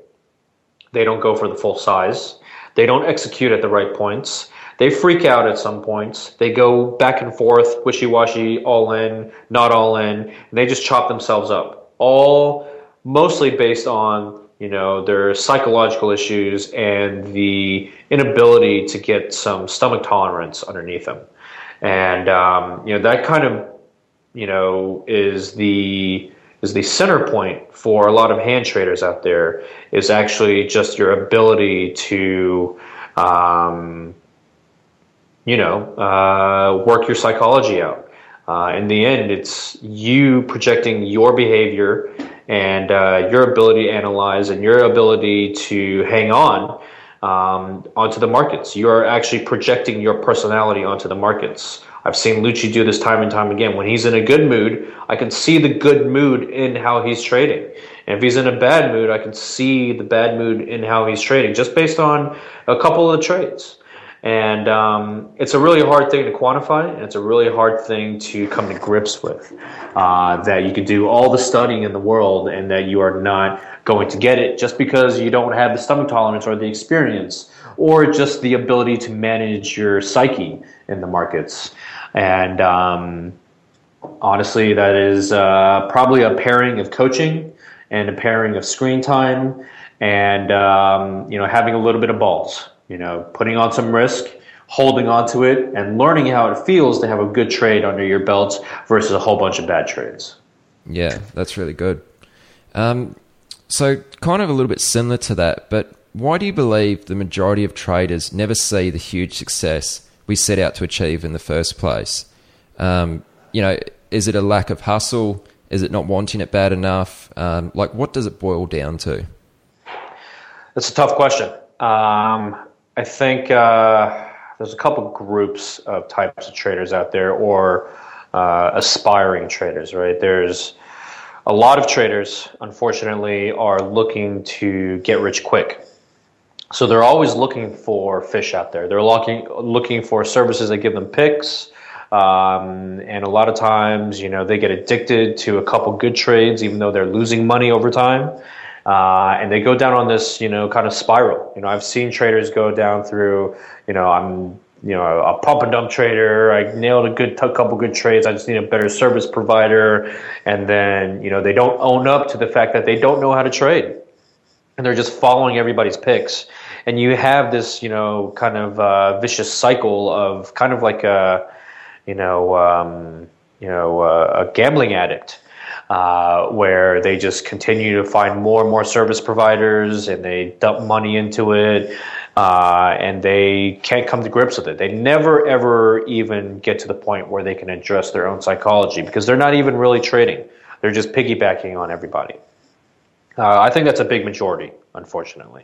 they don't go for the full size they don't execute at the right points they freak out at some points. They go back and forth wishy-washy all in not all in and they just chop themselves up. All mostly based on you know their psychological issues and the inability to get some stomach tolerance underneath them. And um, you know that kind of you know is the is the center point for a lot of hand traders out there is actually just your ability to um, you know uh, work your psychology out uh, in the end it's you projecting your behavior and uh, your ability to analyze and your ability to hang on um, onto the markets. You are actually projecting your personality onto the markets. I've seen Lucci do this time and time again. When he's in a good mood, I can see the good mood in how he's trading. And if he's in a bad mood, I can see the bad mood in how he's trading just based on a couple of the trades. And um, it's a really hard thing to quantify, and it's a really hard thing to come to grips with. Uh, that you can do all the studying in the world, and that you are not going to get it just because you don't have the stomach tolerance or the experience, or just the ability to manage your psyche in the markets. And um, honestly, that is uh, probably a pairing of coaching and a pairing of screen time, and um, you know having a little bit of balls you know, putting on some risk, holding on to it, and learning how it feels to have a good trade under your belt versus a whole bunch of bad trades. Yeah, that's really good. Um, so, kind of a little bit similar to that, but why do you believe the majority of traders never see the huge success we set out to achieve in the first place? Um, you know, is it a lack of hustle? Is it not wanting it bad enough? Um, like, what does it boil down to? That's a tough question. Um, I think uh, there's a couple groups of types of traders out there, or uh, aspiring traders. Right? There's a lot of traders, unfortunately, are looking to get rich quick. So they're always looking for fish out there. They're looking looking for services that give them picks. Um, and a lot of times, you know, they get addicted to a couple good trades, even though they're losing money over time. Uh, and they go down on this, you know, kind of spiral. You know, I've seen traders go down through, you know, I'm, you know, a pump and dump trader. I nailed a good couple good trades. I just need a better service provider. And then, you know, they don't own up to the fact that they don't know how to trade, and they're just following everybody's picks. And you have this, you know, kind of uh, vicious cycle of kind of like a, you know, um, you know, uh, a gambling addict uh, where they just continue to find more and more service providers and they dump money into it uh, and they can't come to grips with it. They never ever even get to the point where they can address their own psychology because they're not even really trading. They're just piggybacking on everybody. Uh, I think that's a big majority, unfortunately.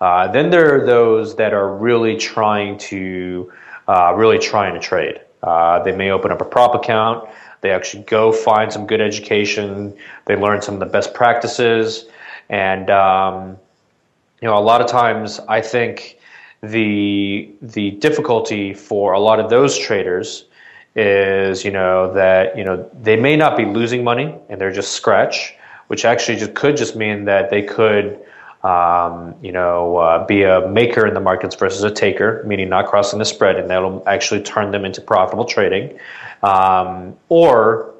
Uh, then there are those that are really trying to uh, really trying to trade. Uh, they may open up a prop account. They actually go find some good education. They learn some of the best practices, and um, you know, a lot of times I think the the difficulty for a lot of those traders is you know that you know they may not be losing money and they're just scratch, which actually just could just mean that they could um, you know, uh, be a maker in the markets versus a taker, meaning not crossing the spread, and that'll actually turn them into profitable trading um, or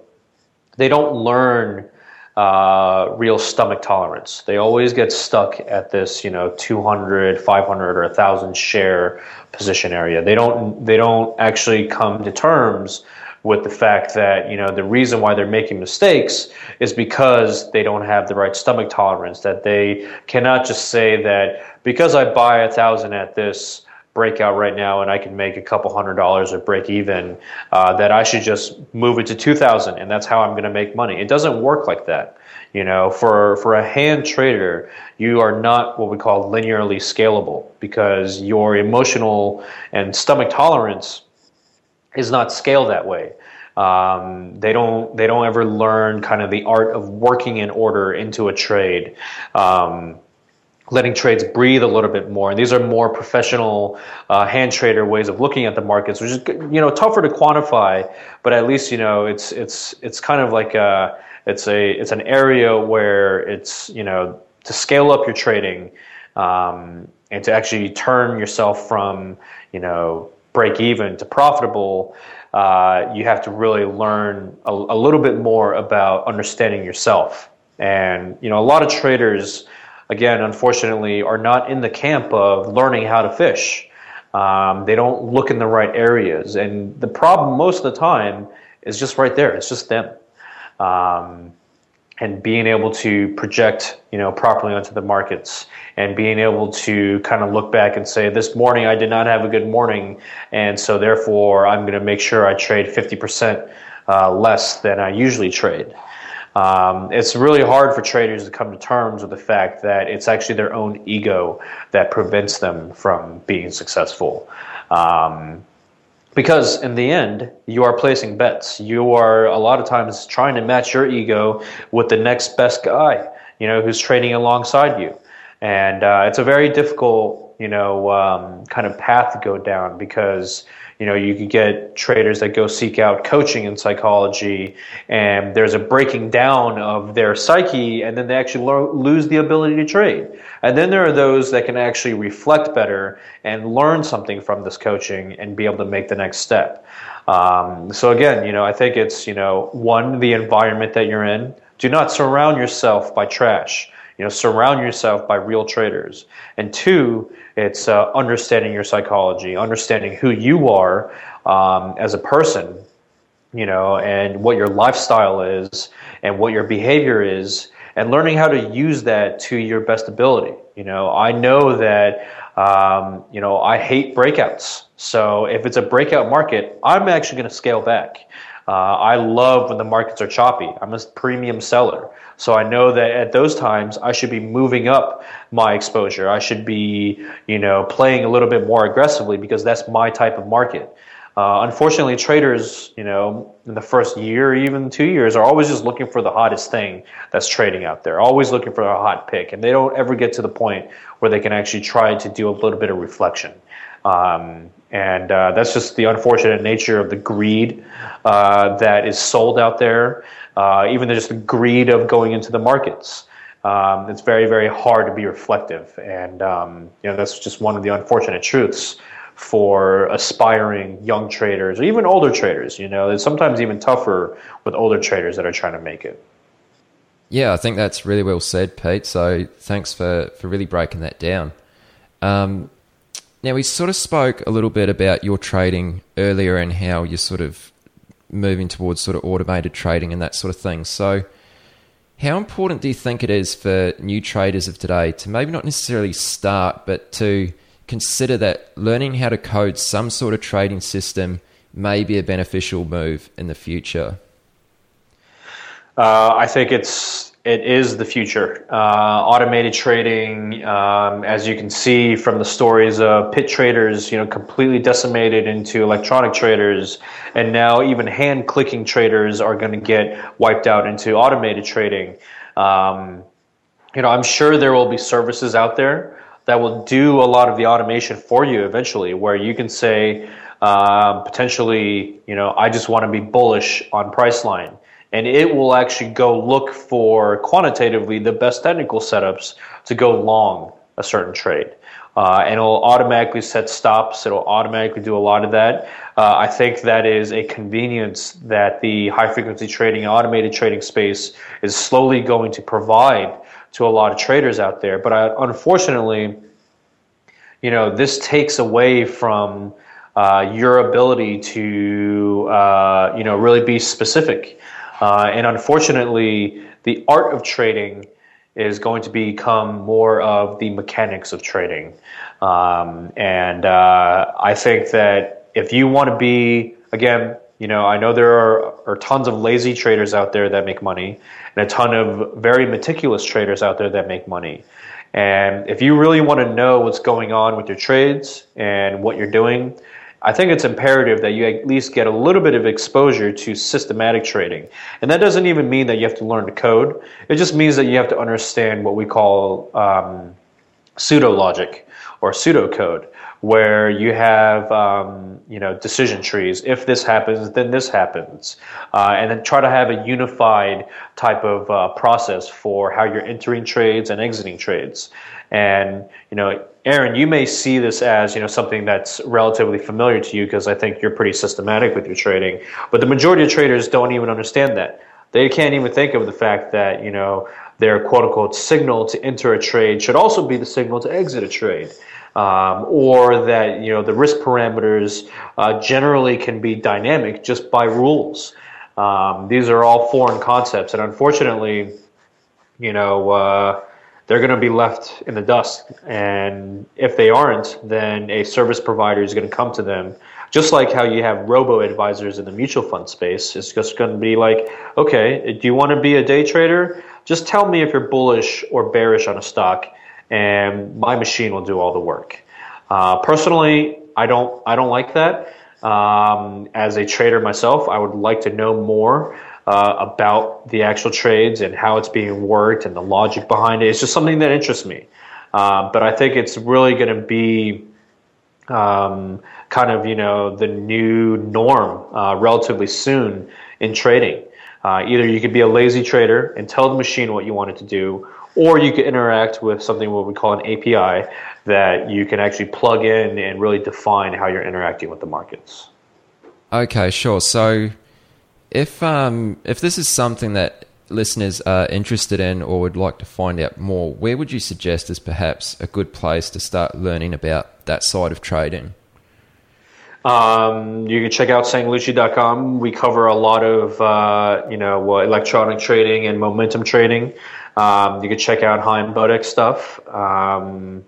they don't learn uh, real stomach tolerance. They always get stuck at this, you know, 200, 500, or 1,000 share position area. They don't they don't actually come to terms with the fact that you know the reason why they're making mistakes is because they don't have the right stomach tolerance that they cannot just say that because i buy a thousand at this breakout right now and i can make a couple hundred dollars or break even uh, that i should just move it to 2000 and that's how i'm going to make money it doesn't work like that you know for for a hand trader you are not what we call linearly scalable because your emotional and stomach tolerance is not scaled that way. Um, they don't they don't ever learn kind of the art of working in order into a trade. Um, letting trades breathe a little bit more. And these are more professional uh, hand trader ways of looking at the markets, which is you know tougher to quantify, but at least you know it's it's it's kind of like a it's a it's an area where it's you know to scale up your trading um, and to actually turn yourself from you know break even to profitable, uh, you have to really learn a, a, little bit more about understanding yourself. And you know, a lot of traders, again, unfortunately, are not in the camp of learning how to fish. Um, they don't look in the right areas, and the problem most of the time is just right there. It's just them. Um, and being able to project, you know, properly onto the markets and being able to kind of look back and say, this morning I did not have a good morning, and so therefore I'm going to make sure I trade 50% uh, less than I usually trade. Um, it's really hard for traders to come to terms with the fact that it's actually their own ego that prevents them from being successful. Um, because in the end, you are placing bets. You are a lot of times trying to match your ego with the next best guy, you know, who's trading alongside you and uh, it's a very difficult you know um, kind of path to go down because you know you could get traders that go seek out coaching in psychology and there's a breaking down of their psyche and then they actually lo- lose the ability to trade. And then there are those that can actually reflect better and learn something from this coaching and be able to make the next step. Um, so again you know i think it's you know one the environment that you're in. Do not surround yourself by trash you know, surround yourself by real traders. And two, it's uh, understanding your psychology, understanding who you are um, as a person, you know, and what your lifestyle is and what your behavior is, and learning how to use that to your best ability. You know, I know that, um, you know, I hate breakouts. So if it's a breakout market, I'm actually going to scale back. Uh, I love when the markets are choppy. I'm a premium seller. So I know that at those times I should be moving up my exposure. I should be, you know, playing a little bit more aggressively because that's my type of market. Uh, unfortunately, traders, you know, in the first year, even two years, are always just looking for the hottest thing that's trading out there. Always looking for a hot pick, and they don't ever get to the point where they can actually try to do a little bit of reflection. Um, and uh, that's just the unfortunate nature of the greed uh, that is sold out there uh, even just the greed of going into the markets. Um, it's very, very hard to be reflective. And, um, you know, that's just one of the unfortunate truths for aspiring young traders or even older traders. You know, it's sometimes even tougher with older traders that are trying to make it. Yeah, I think that's really well said, Pete. So thanks for, for really breaking that down. Um, now, we sort of spoke a little bit about your trading earlier and how you're sort of moving towards sort of automated trading and that sort of thing. So, how important do you think it is for new traders of today to maybe not necessarily start, but to consider that learning how to code some sort of trading system may be a beneficial move in the future? Uh, I think it's it is the future. Uh, automated trading, um, as you can see from the stories of pit traders, you know, completely decimated into electronic traders, and now even hand clicking traders are going to get wiped out into automated trading. Um, you know, I'm sure there will be services out there that will do a lot of the automation for you eventually, where you can say uh, potentially, you know, I just want to be bullish on Priceline and it will actually go look for quantitatively the best technical setups to go long a certain trade. Uh, and it'll automatically set stops. It'll automatically do a lot of that. Uh, I think that is a convenience that the high frequency trading, automated trading space is slowly going to provide to a lot of traders out there. But I, unfortunately, you know, this takes away from uh, your ability to uh, you know really be specific. Uh, and unfortunately, the art of trading is going to become more of the mechanics of trading. Um, and uh, I think that if you want to be again, you know, I know there are, are tons of lazy traders out there that make money, and a ton of very meticulous traders out there that make money. And if you really want to know what's going on with your trades and what you're doing, I think it's imperative that you at least get a little bit of exposure to systematic trading. And that doesn't even mean that you have to learn to code. It just means that you have to understand what we call um, pseudo logic or pseudocode, where you have um, you know decision trees. If this happens, then this happens, uh, and then try to have a unified type of uh, process for how you're entering trades and exiting trades. And you know, Aaron, you may see this as you know something that's relatively familiar to you because I think you're pretty systematic with your trading. But the majority of traders don't even understand that. They can't even think of the fact that you know their quote unquote signal to enter a trade should also be the signal to exit a trade. Um, or that you know the risk parameters uh, generally can be dynamic just by rules. Um, these are all foreign concepts, and unfortunately, you know, uh, they're going to be left in the dust. And if they aren't, then a service provider is going to come to them. Just like how you have robo advisors in the mutual fund space, it's just going to be like, okay, do you want to be a day trader? Just tell me if you're bullish or bearish on a stock, and my machine will do all the work. Uh, personally, I don't, I don't like that. Um, as a trader myself, I would like to know more uh, about the actual trades and how it's being worked and the logic behind it. It's just something that interests me. Uh, but I think it's really going to be um, kind of you know the new norm uh, relatively soon in trading. Uh, either you could be a lazy trader and tell the machine what you want it to do, or you could interact with something what we call an API that you can actually plug in and really define how you're interacting with the markets. Okay, sure. So if um, if this is something that listeners are interested in or would like to find out more, where would you suggest is perhaps a good place to start learning about that side of trading? Um, you can check out sanglucci.com. We cover a lot of uh, you know electronic trading and momentum trading. Um, you can check out Chaim Bodek stuff. Um,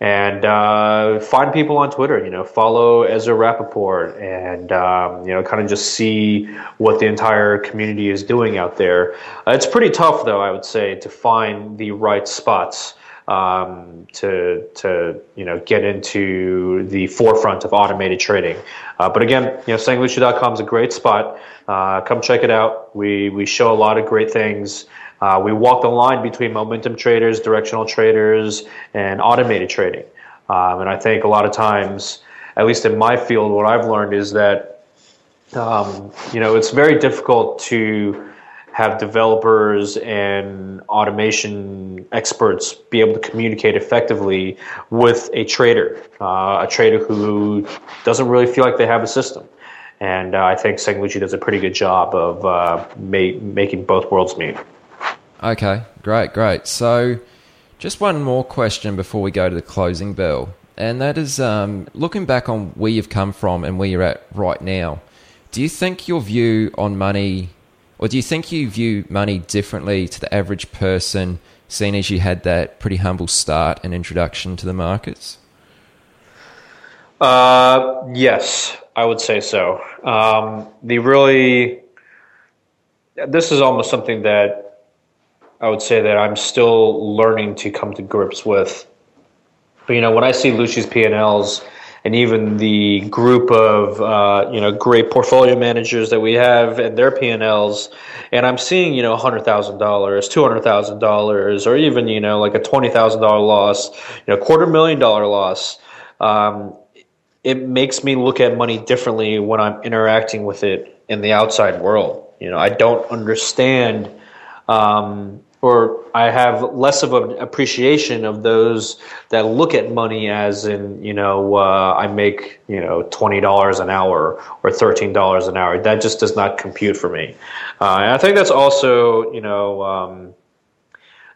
and uh, find people on Twitter. You know, follow Ezra Rappaport, and um, you know, kind of just see what the entire community is doing out there. Uh, it's pretty tough, though, I would say, to find the right spots. Um, to to you know get into the forefront of automated trading. Uh, but again, you know, sanglucci.com is a great spot. Uh, come check it out. We we show a lot of great things. Uh, we walk the line between momentum traders, directional traders, and automated trading. Um, and I think a lot of times, at least in my field, what I've learned is that um, you know it's very difficult to have developers and automation experts be able to communicate effectively with a trader, uh, a trader who doesn't really feel like they have a system. And uh, I think Sanglucci does a pretty good job of uh, ma- making both worlds meet. Okay, great, great. So, just one more question before we go to the closing bell, and that is um, looking back on where you've come from and where you're at right now. Do you think your view on money, or do you think you view money differently to the average person, seeing as you had that pretty humble start and introduction to the markets? Uh, yes, I would say so. Um, the really, this is almost something that I would say that I'm still learning to come to grips with. But, you know, when I see Lucci's P&Ls and even the group of, uh, you know, great portfolio managers that we have and their P&Ls, and I'm seeing, you know, $100,000, $200,000, or even, you know, like a $20,000 loss, you know, quarter million dollar loss, um, it makes me look at money differently when I'm interacting with it in the outside world. You know, I don't understand um, or I have less of an appreciation of those that look at money as in, you know, uh, I make, you know, $20 an hour or $13 an hour. That just does not compute for me. Uh, and I think that's also, you know, um,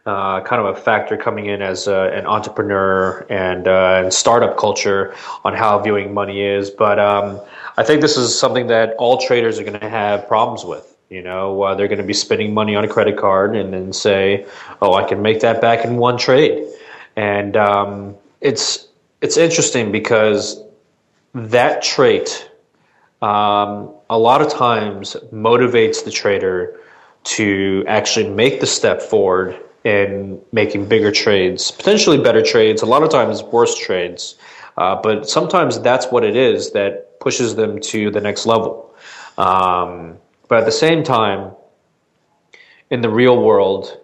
uh, kind of a factor coming in as uh, an entrepreneur and, uh, and startup culture on how viewing money is. But um, I think this is something that all traders are going to have problems with. You know, uh, they're going to be spending money on a credit card and then say, "Oh, I can make that back in one trade," and um, it's it's interesting because that trait um, a lot of times motivates the trader to actually make the step forward in making bigger trades, potentially better trades, a lot of times worse trades. Uh, but sometimes that's what it is that pushes them to the next level. Um, but at the same time, in the real world,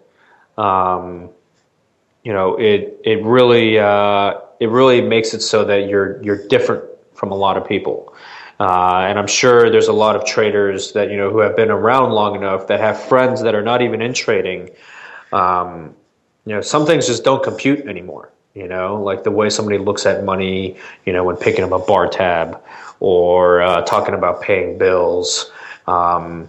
um, you know, it it really uh, it really makes it so that you're you're different from a lot of people. Uh, and I'm sure there's a lot of traders that you know who have been around long enough that have friends that are not even in trading. Um, you know, some things just don't compute anymore. You know, like the way somebody looks at money. You know, when picking up a bar tab or uh, talking about paying bills. Um,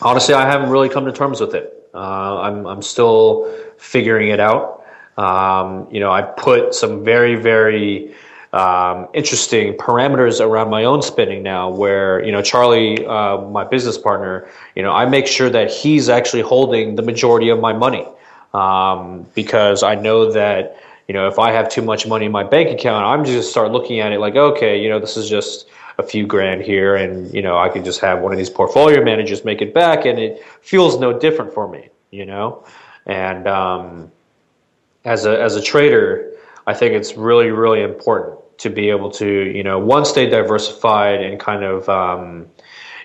honestly, I haven't really come to terms with it. Uh, I'm I'm still figuring it out. Um, you know, I put some very very um, interesting parameters around my own spending now where you know charlie uh, my business partner you know i make sure that he's actually holding the majority of my money um, because i know that you know if i have too much money in my bank account i'm just start looking at it like okay you know this is just a few grand here and you know i can just have one of these portfolio managers make it back and it feels no different for me you know and um, as a as a trader I think it's really, really important to be able to, you know, one, stay diversified and kind of, um,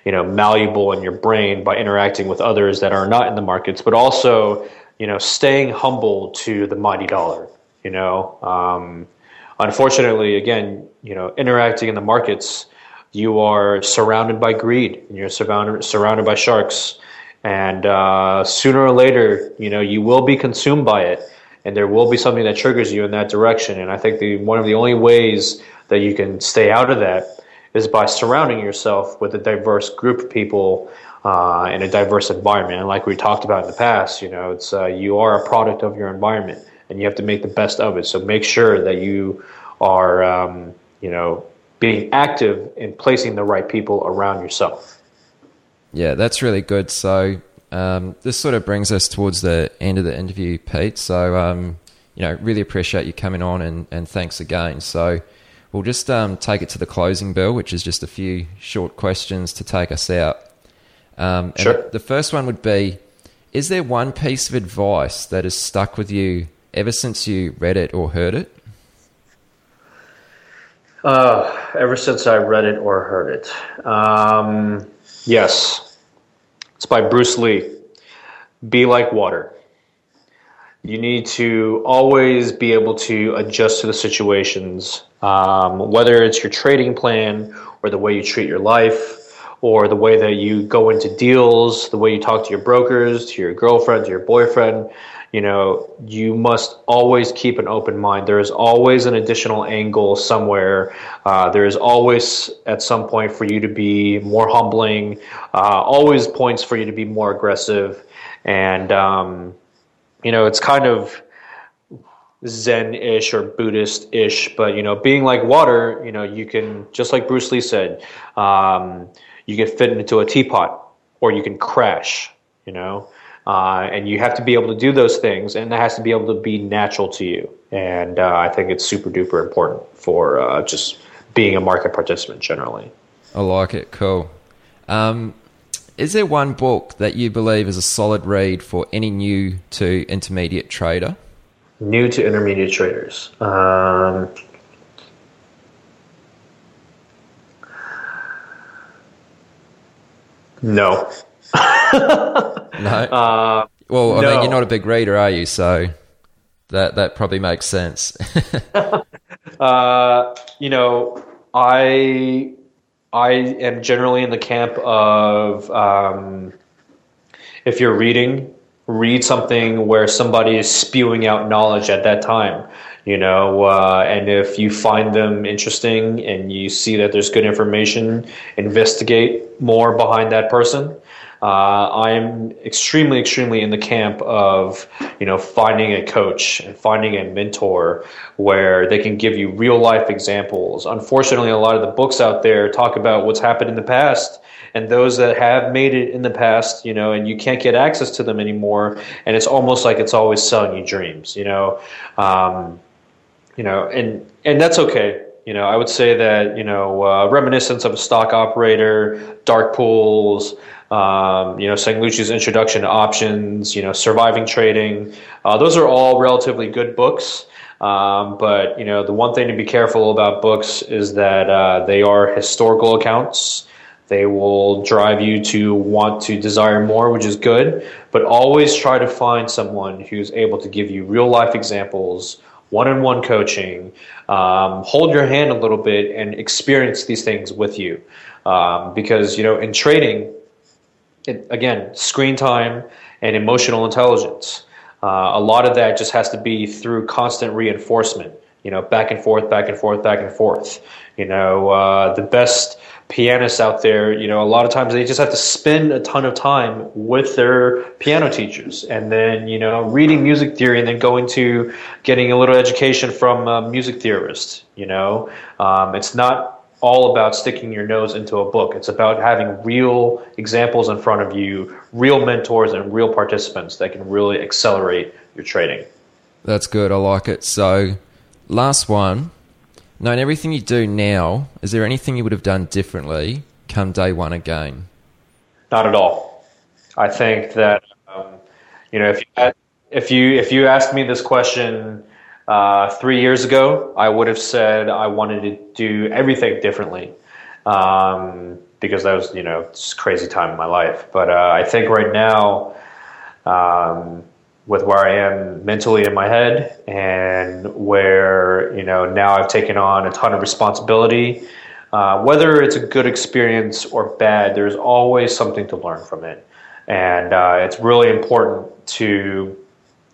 you know, malleable in your brain by interacting with others that are not in the markets, but also, you know, staying humble to the mighty dollar. You know, um, unfortunately, again, you know, interacting in the markets, you are surrounded by greed and you're surrounded surrounded by sharks, and uh, sooner or later, you know, you will be consumed by it and there will be something that triggers you in that direction. And I think the one of the only ways that you can stay out of that is by surrounding yourself with a diverse group of people uh, in a diverse environment. And like we talked about in the past, you know, it's uh, you are a product of your environment, and you have to make the best of it. So make sure that you are, um, you know, being active in placing the right people around yourself. Yeah, that's really good. So um, this sort of brings us towards the end of the interview, Pete. So, um, you know, really appreciate you coming on and, and thanks again. So, we'll just um, take it to the closing bell, which is just a few short questions to take us out. Um, sure. The first one would be Is there one piece of advice that has stuck with you ever since you read it or heard it? Uh, ever since I read it or heard it. Um, yes. It's by Bruce Lee. Be like water. You need to always be able to adjust to the situations, um, whether it's your trading plan or the way you treat your life or the way that you go into deals, the way you talk to your brokers, to your girlfriend, to your boyfriend you know, you must always keep an open mind. There is always an additional angle somewhere. Uh, there is always, at some point, for you to be more humbling, uh, always points for you to be more aggressive. And, um, you know, it's kind of Zen ish or Buddhist ish, but, you know, being like water, you know, you can, just like Bruce Lee said, um, you can fit into a teapot or you can crash, you know. Uh, and you have to be able to do those things, and that has to be able to be natural to you. And uh, I think it's super duper important for uh, just being a market participant generally. I like it. Cool. Um, is there one book that you believe is a solid read for any new to intermediate trader? New to intermediate traders. Um, no. no. Uh, well, I no. mean, you're not a big reader, are you? So that that probably makes sense. uh, you know, I I am generally in the camp of um, if you're reading, read something where somebody is spewing out knowledge at that time. You know, uh, and if you find them interesting and you see that there's good information, investigate more behind that person. Uh, I'm extremely, extremely in the camp of you know finding a coach and finding a mentor where they can give you real life examples. Unfortunately, a lot of the books out there talk about what's happened in the past and those that have made it in the past, you know, and you can't get access to them anymore, and it's almost like it's always selling you dreams, you know, um, you know, and and that's okay. You know, I would say that you know, uh, reminiscence of a stock operator, dark pools, um, you know, Sanglucci's Introduction to Options, you know, Surviving Trading. Uh, those are all relatively good books. Um, but you know, the one thing to be careful about books is that uh, they are historical accounts. They will drive you to want to desire more, which is good. But always try to find someone who's able to give you real life examples, one on one coaching, um, hold your hand a little bit, and experience these things with you. Um, because, you know, in trading, it, again, screen time and emotional intelligence. Uh, a lot of that just has to be through constant reinforcement, you know, back and forth, back and forth, back and forth. You know, uh, the best pianists out there, you know, a lot of times they just have to spend a ton of time with their piano teachers and then, you know, reading music theory and then going to getting a little education from a music theorist, you know. Um, it's not all about sticking your nose into a book. It's about having real examples in front of you, real mentors, and real participants that can really accelerate your trading. That's good. I like it. So, last one. Knowing everything you do now, is there anything you would have done differently come day one again? Not at all. I think that um, you know if you, if you if you asked me this question uh, three years ago, I would have said I wanted to do everything differently um, because that was, you know, crazy time in my life. But uh, I think right now, um, with where I am mentally in my head and where, you know, now I've taken on a ton of responsibility. Uh, whether it's a good experience or bad, there's always something to learn from it. And uh, it's really important to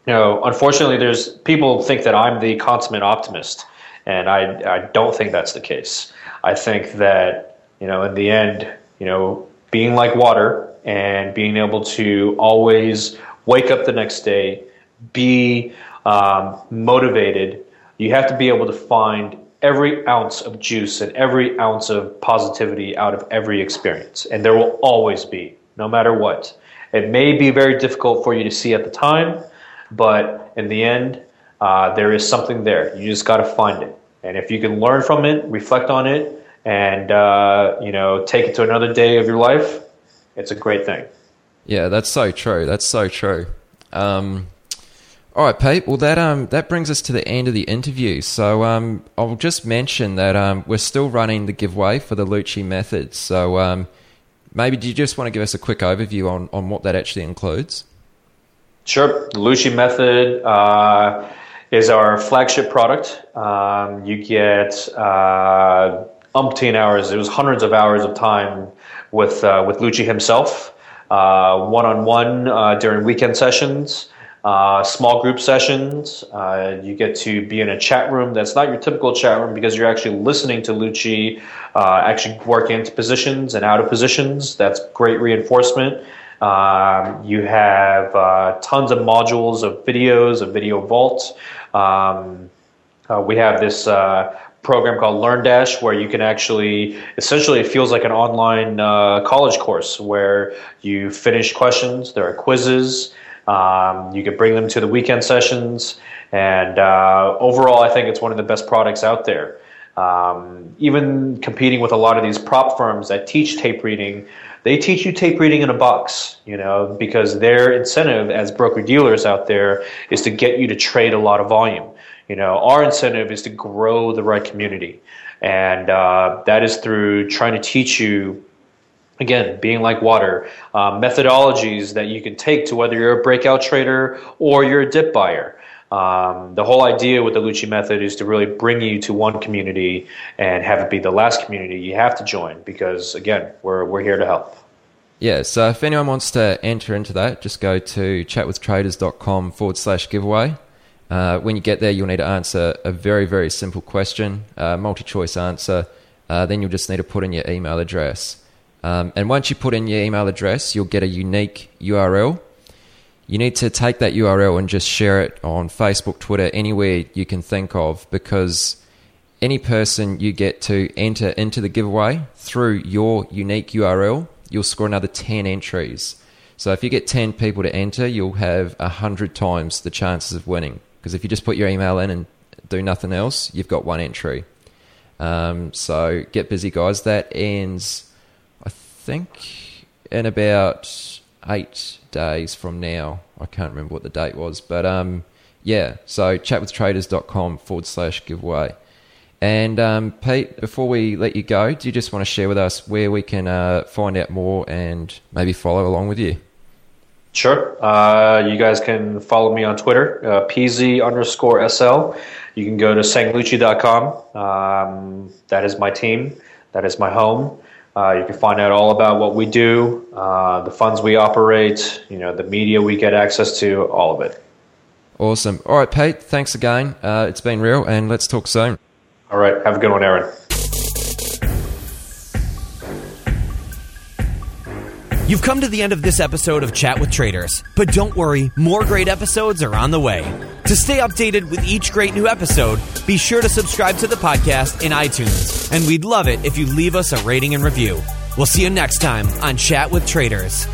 you know, unfortunately, there's people think that I'm the consummate optimist, and I I don't think that's the case. I think that you know, in the end, you know, being like water and being able to always wake up the next day, be um, motivated. You have to be able to find every ounce of juice and every ounce of positivity out of every experience, and there will always be, no matter what. It may be very difficult for you to see at the time but in the end, uh, there is something there. You just got to find it. And if you can learn from it, reflect on it, and uh, you know, take it to another day of your life, it's a great thing. Yeah, that's so true. That's so true. Um, all right, Pete. Well, that um, that brings us to the end of the interview. So um, I'll just mention that um, we're still running the giveaway for the Lucci method. So um, maybe do you just want to give us a quick overview on, on what that actually includes? Sure. The method uh, is our flagship product. Um, you get uh, umpteen hours. It was hundreds of hours of time with uh, with Lucci himself, one on one during weekend sessions. Uh, small group sessions. Uh, you get to be in a chat room that's not your typical chat room because you're actually listening to Lucci uh, actually work into positions and out of positions. That's great reinforcement. Um, you have uh, tons of modules of videos, a video vault. Um, uh, we have this uh, program called LearnDash where you can actually, essentially, it feels like an online uh, college course where you finish questions, there are quizzes. Um, you can bring them to the weekend sessions. And uh, overall, I think it's one of the best products out there. Um, even competing with a lot of these prop firms that teach tape reading, they teach you tape reading in a box, you know, because their incentive as broker dealers out there is to get you to trade a lot of volume. You know, our incentive is to grow the right community, and uh, that is through trying to teach you. Again, being like water, uh, methodologies that you can take to whether you're a breakout trader or you're a dip buyer. Um, the whole idea with the Lucci method is to really bring you to one community and have it be the last community you have to join because, again, we're, we're here to help. Yeah, so if anyone wants to enter into that, just go to chatwithtraders.com forward slash giveaway. Uh, when you get there, you'll need to answer a very, very simple question, uh, multi choice answer. Uh, then you'll just need to put in your email address. Um, and once you put in your email address, you'll get a unique URL. You need to take that URL and just share it on Facebook, Twitter, anywhere you can think of, because any person you get to enter into the giveaway through your unique URL, you'll score another 10 entries. So if you get 10 people to enter, you'll have 100 times the chances of winning. Because if you just put your email in and do nothing else, you've got one entry. Um, so get busy, guys. That ends, I think, in about eight days from now. I can't remember what the date was. But um, yeah, so chatwithtraders.com forward slash giveaway. And um, Pete, before we let you go, do you just want to share with us where we can uh, find out more and maybe follow along with you? Sure. Uh, you guys can follow me on Twitter, uh, PZ underscore SL. You can go to sanglucci.com. Um, that is my team. That is my home. Uh, you can find out all about what we do, uh, the funds we operate, you know, the media we get access to, all of it. Awesome. All right, Pete, thanks again. Uh, it's been real, and let's talk soon. All right. Have a good one, Aaron. You've come to the end of this episode of Chat with Traders, but don't worry, more great episodes are on the way. To stay updated with each great new episode, be sure to subscribe to the podcast in iTunes, and we'd love it if you leave us a rating and review. We'll see you next time on Chat with Traders.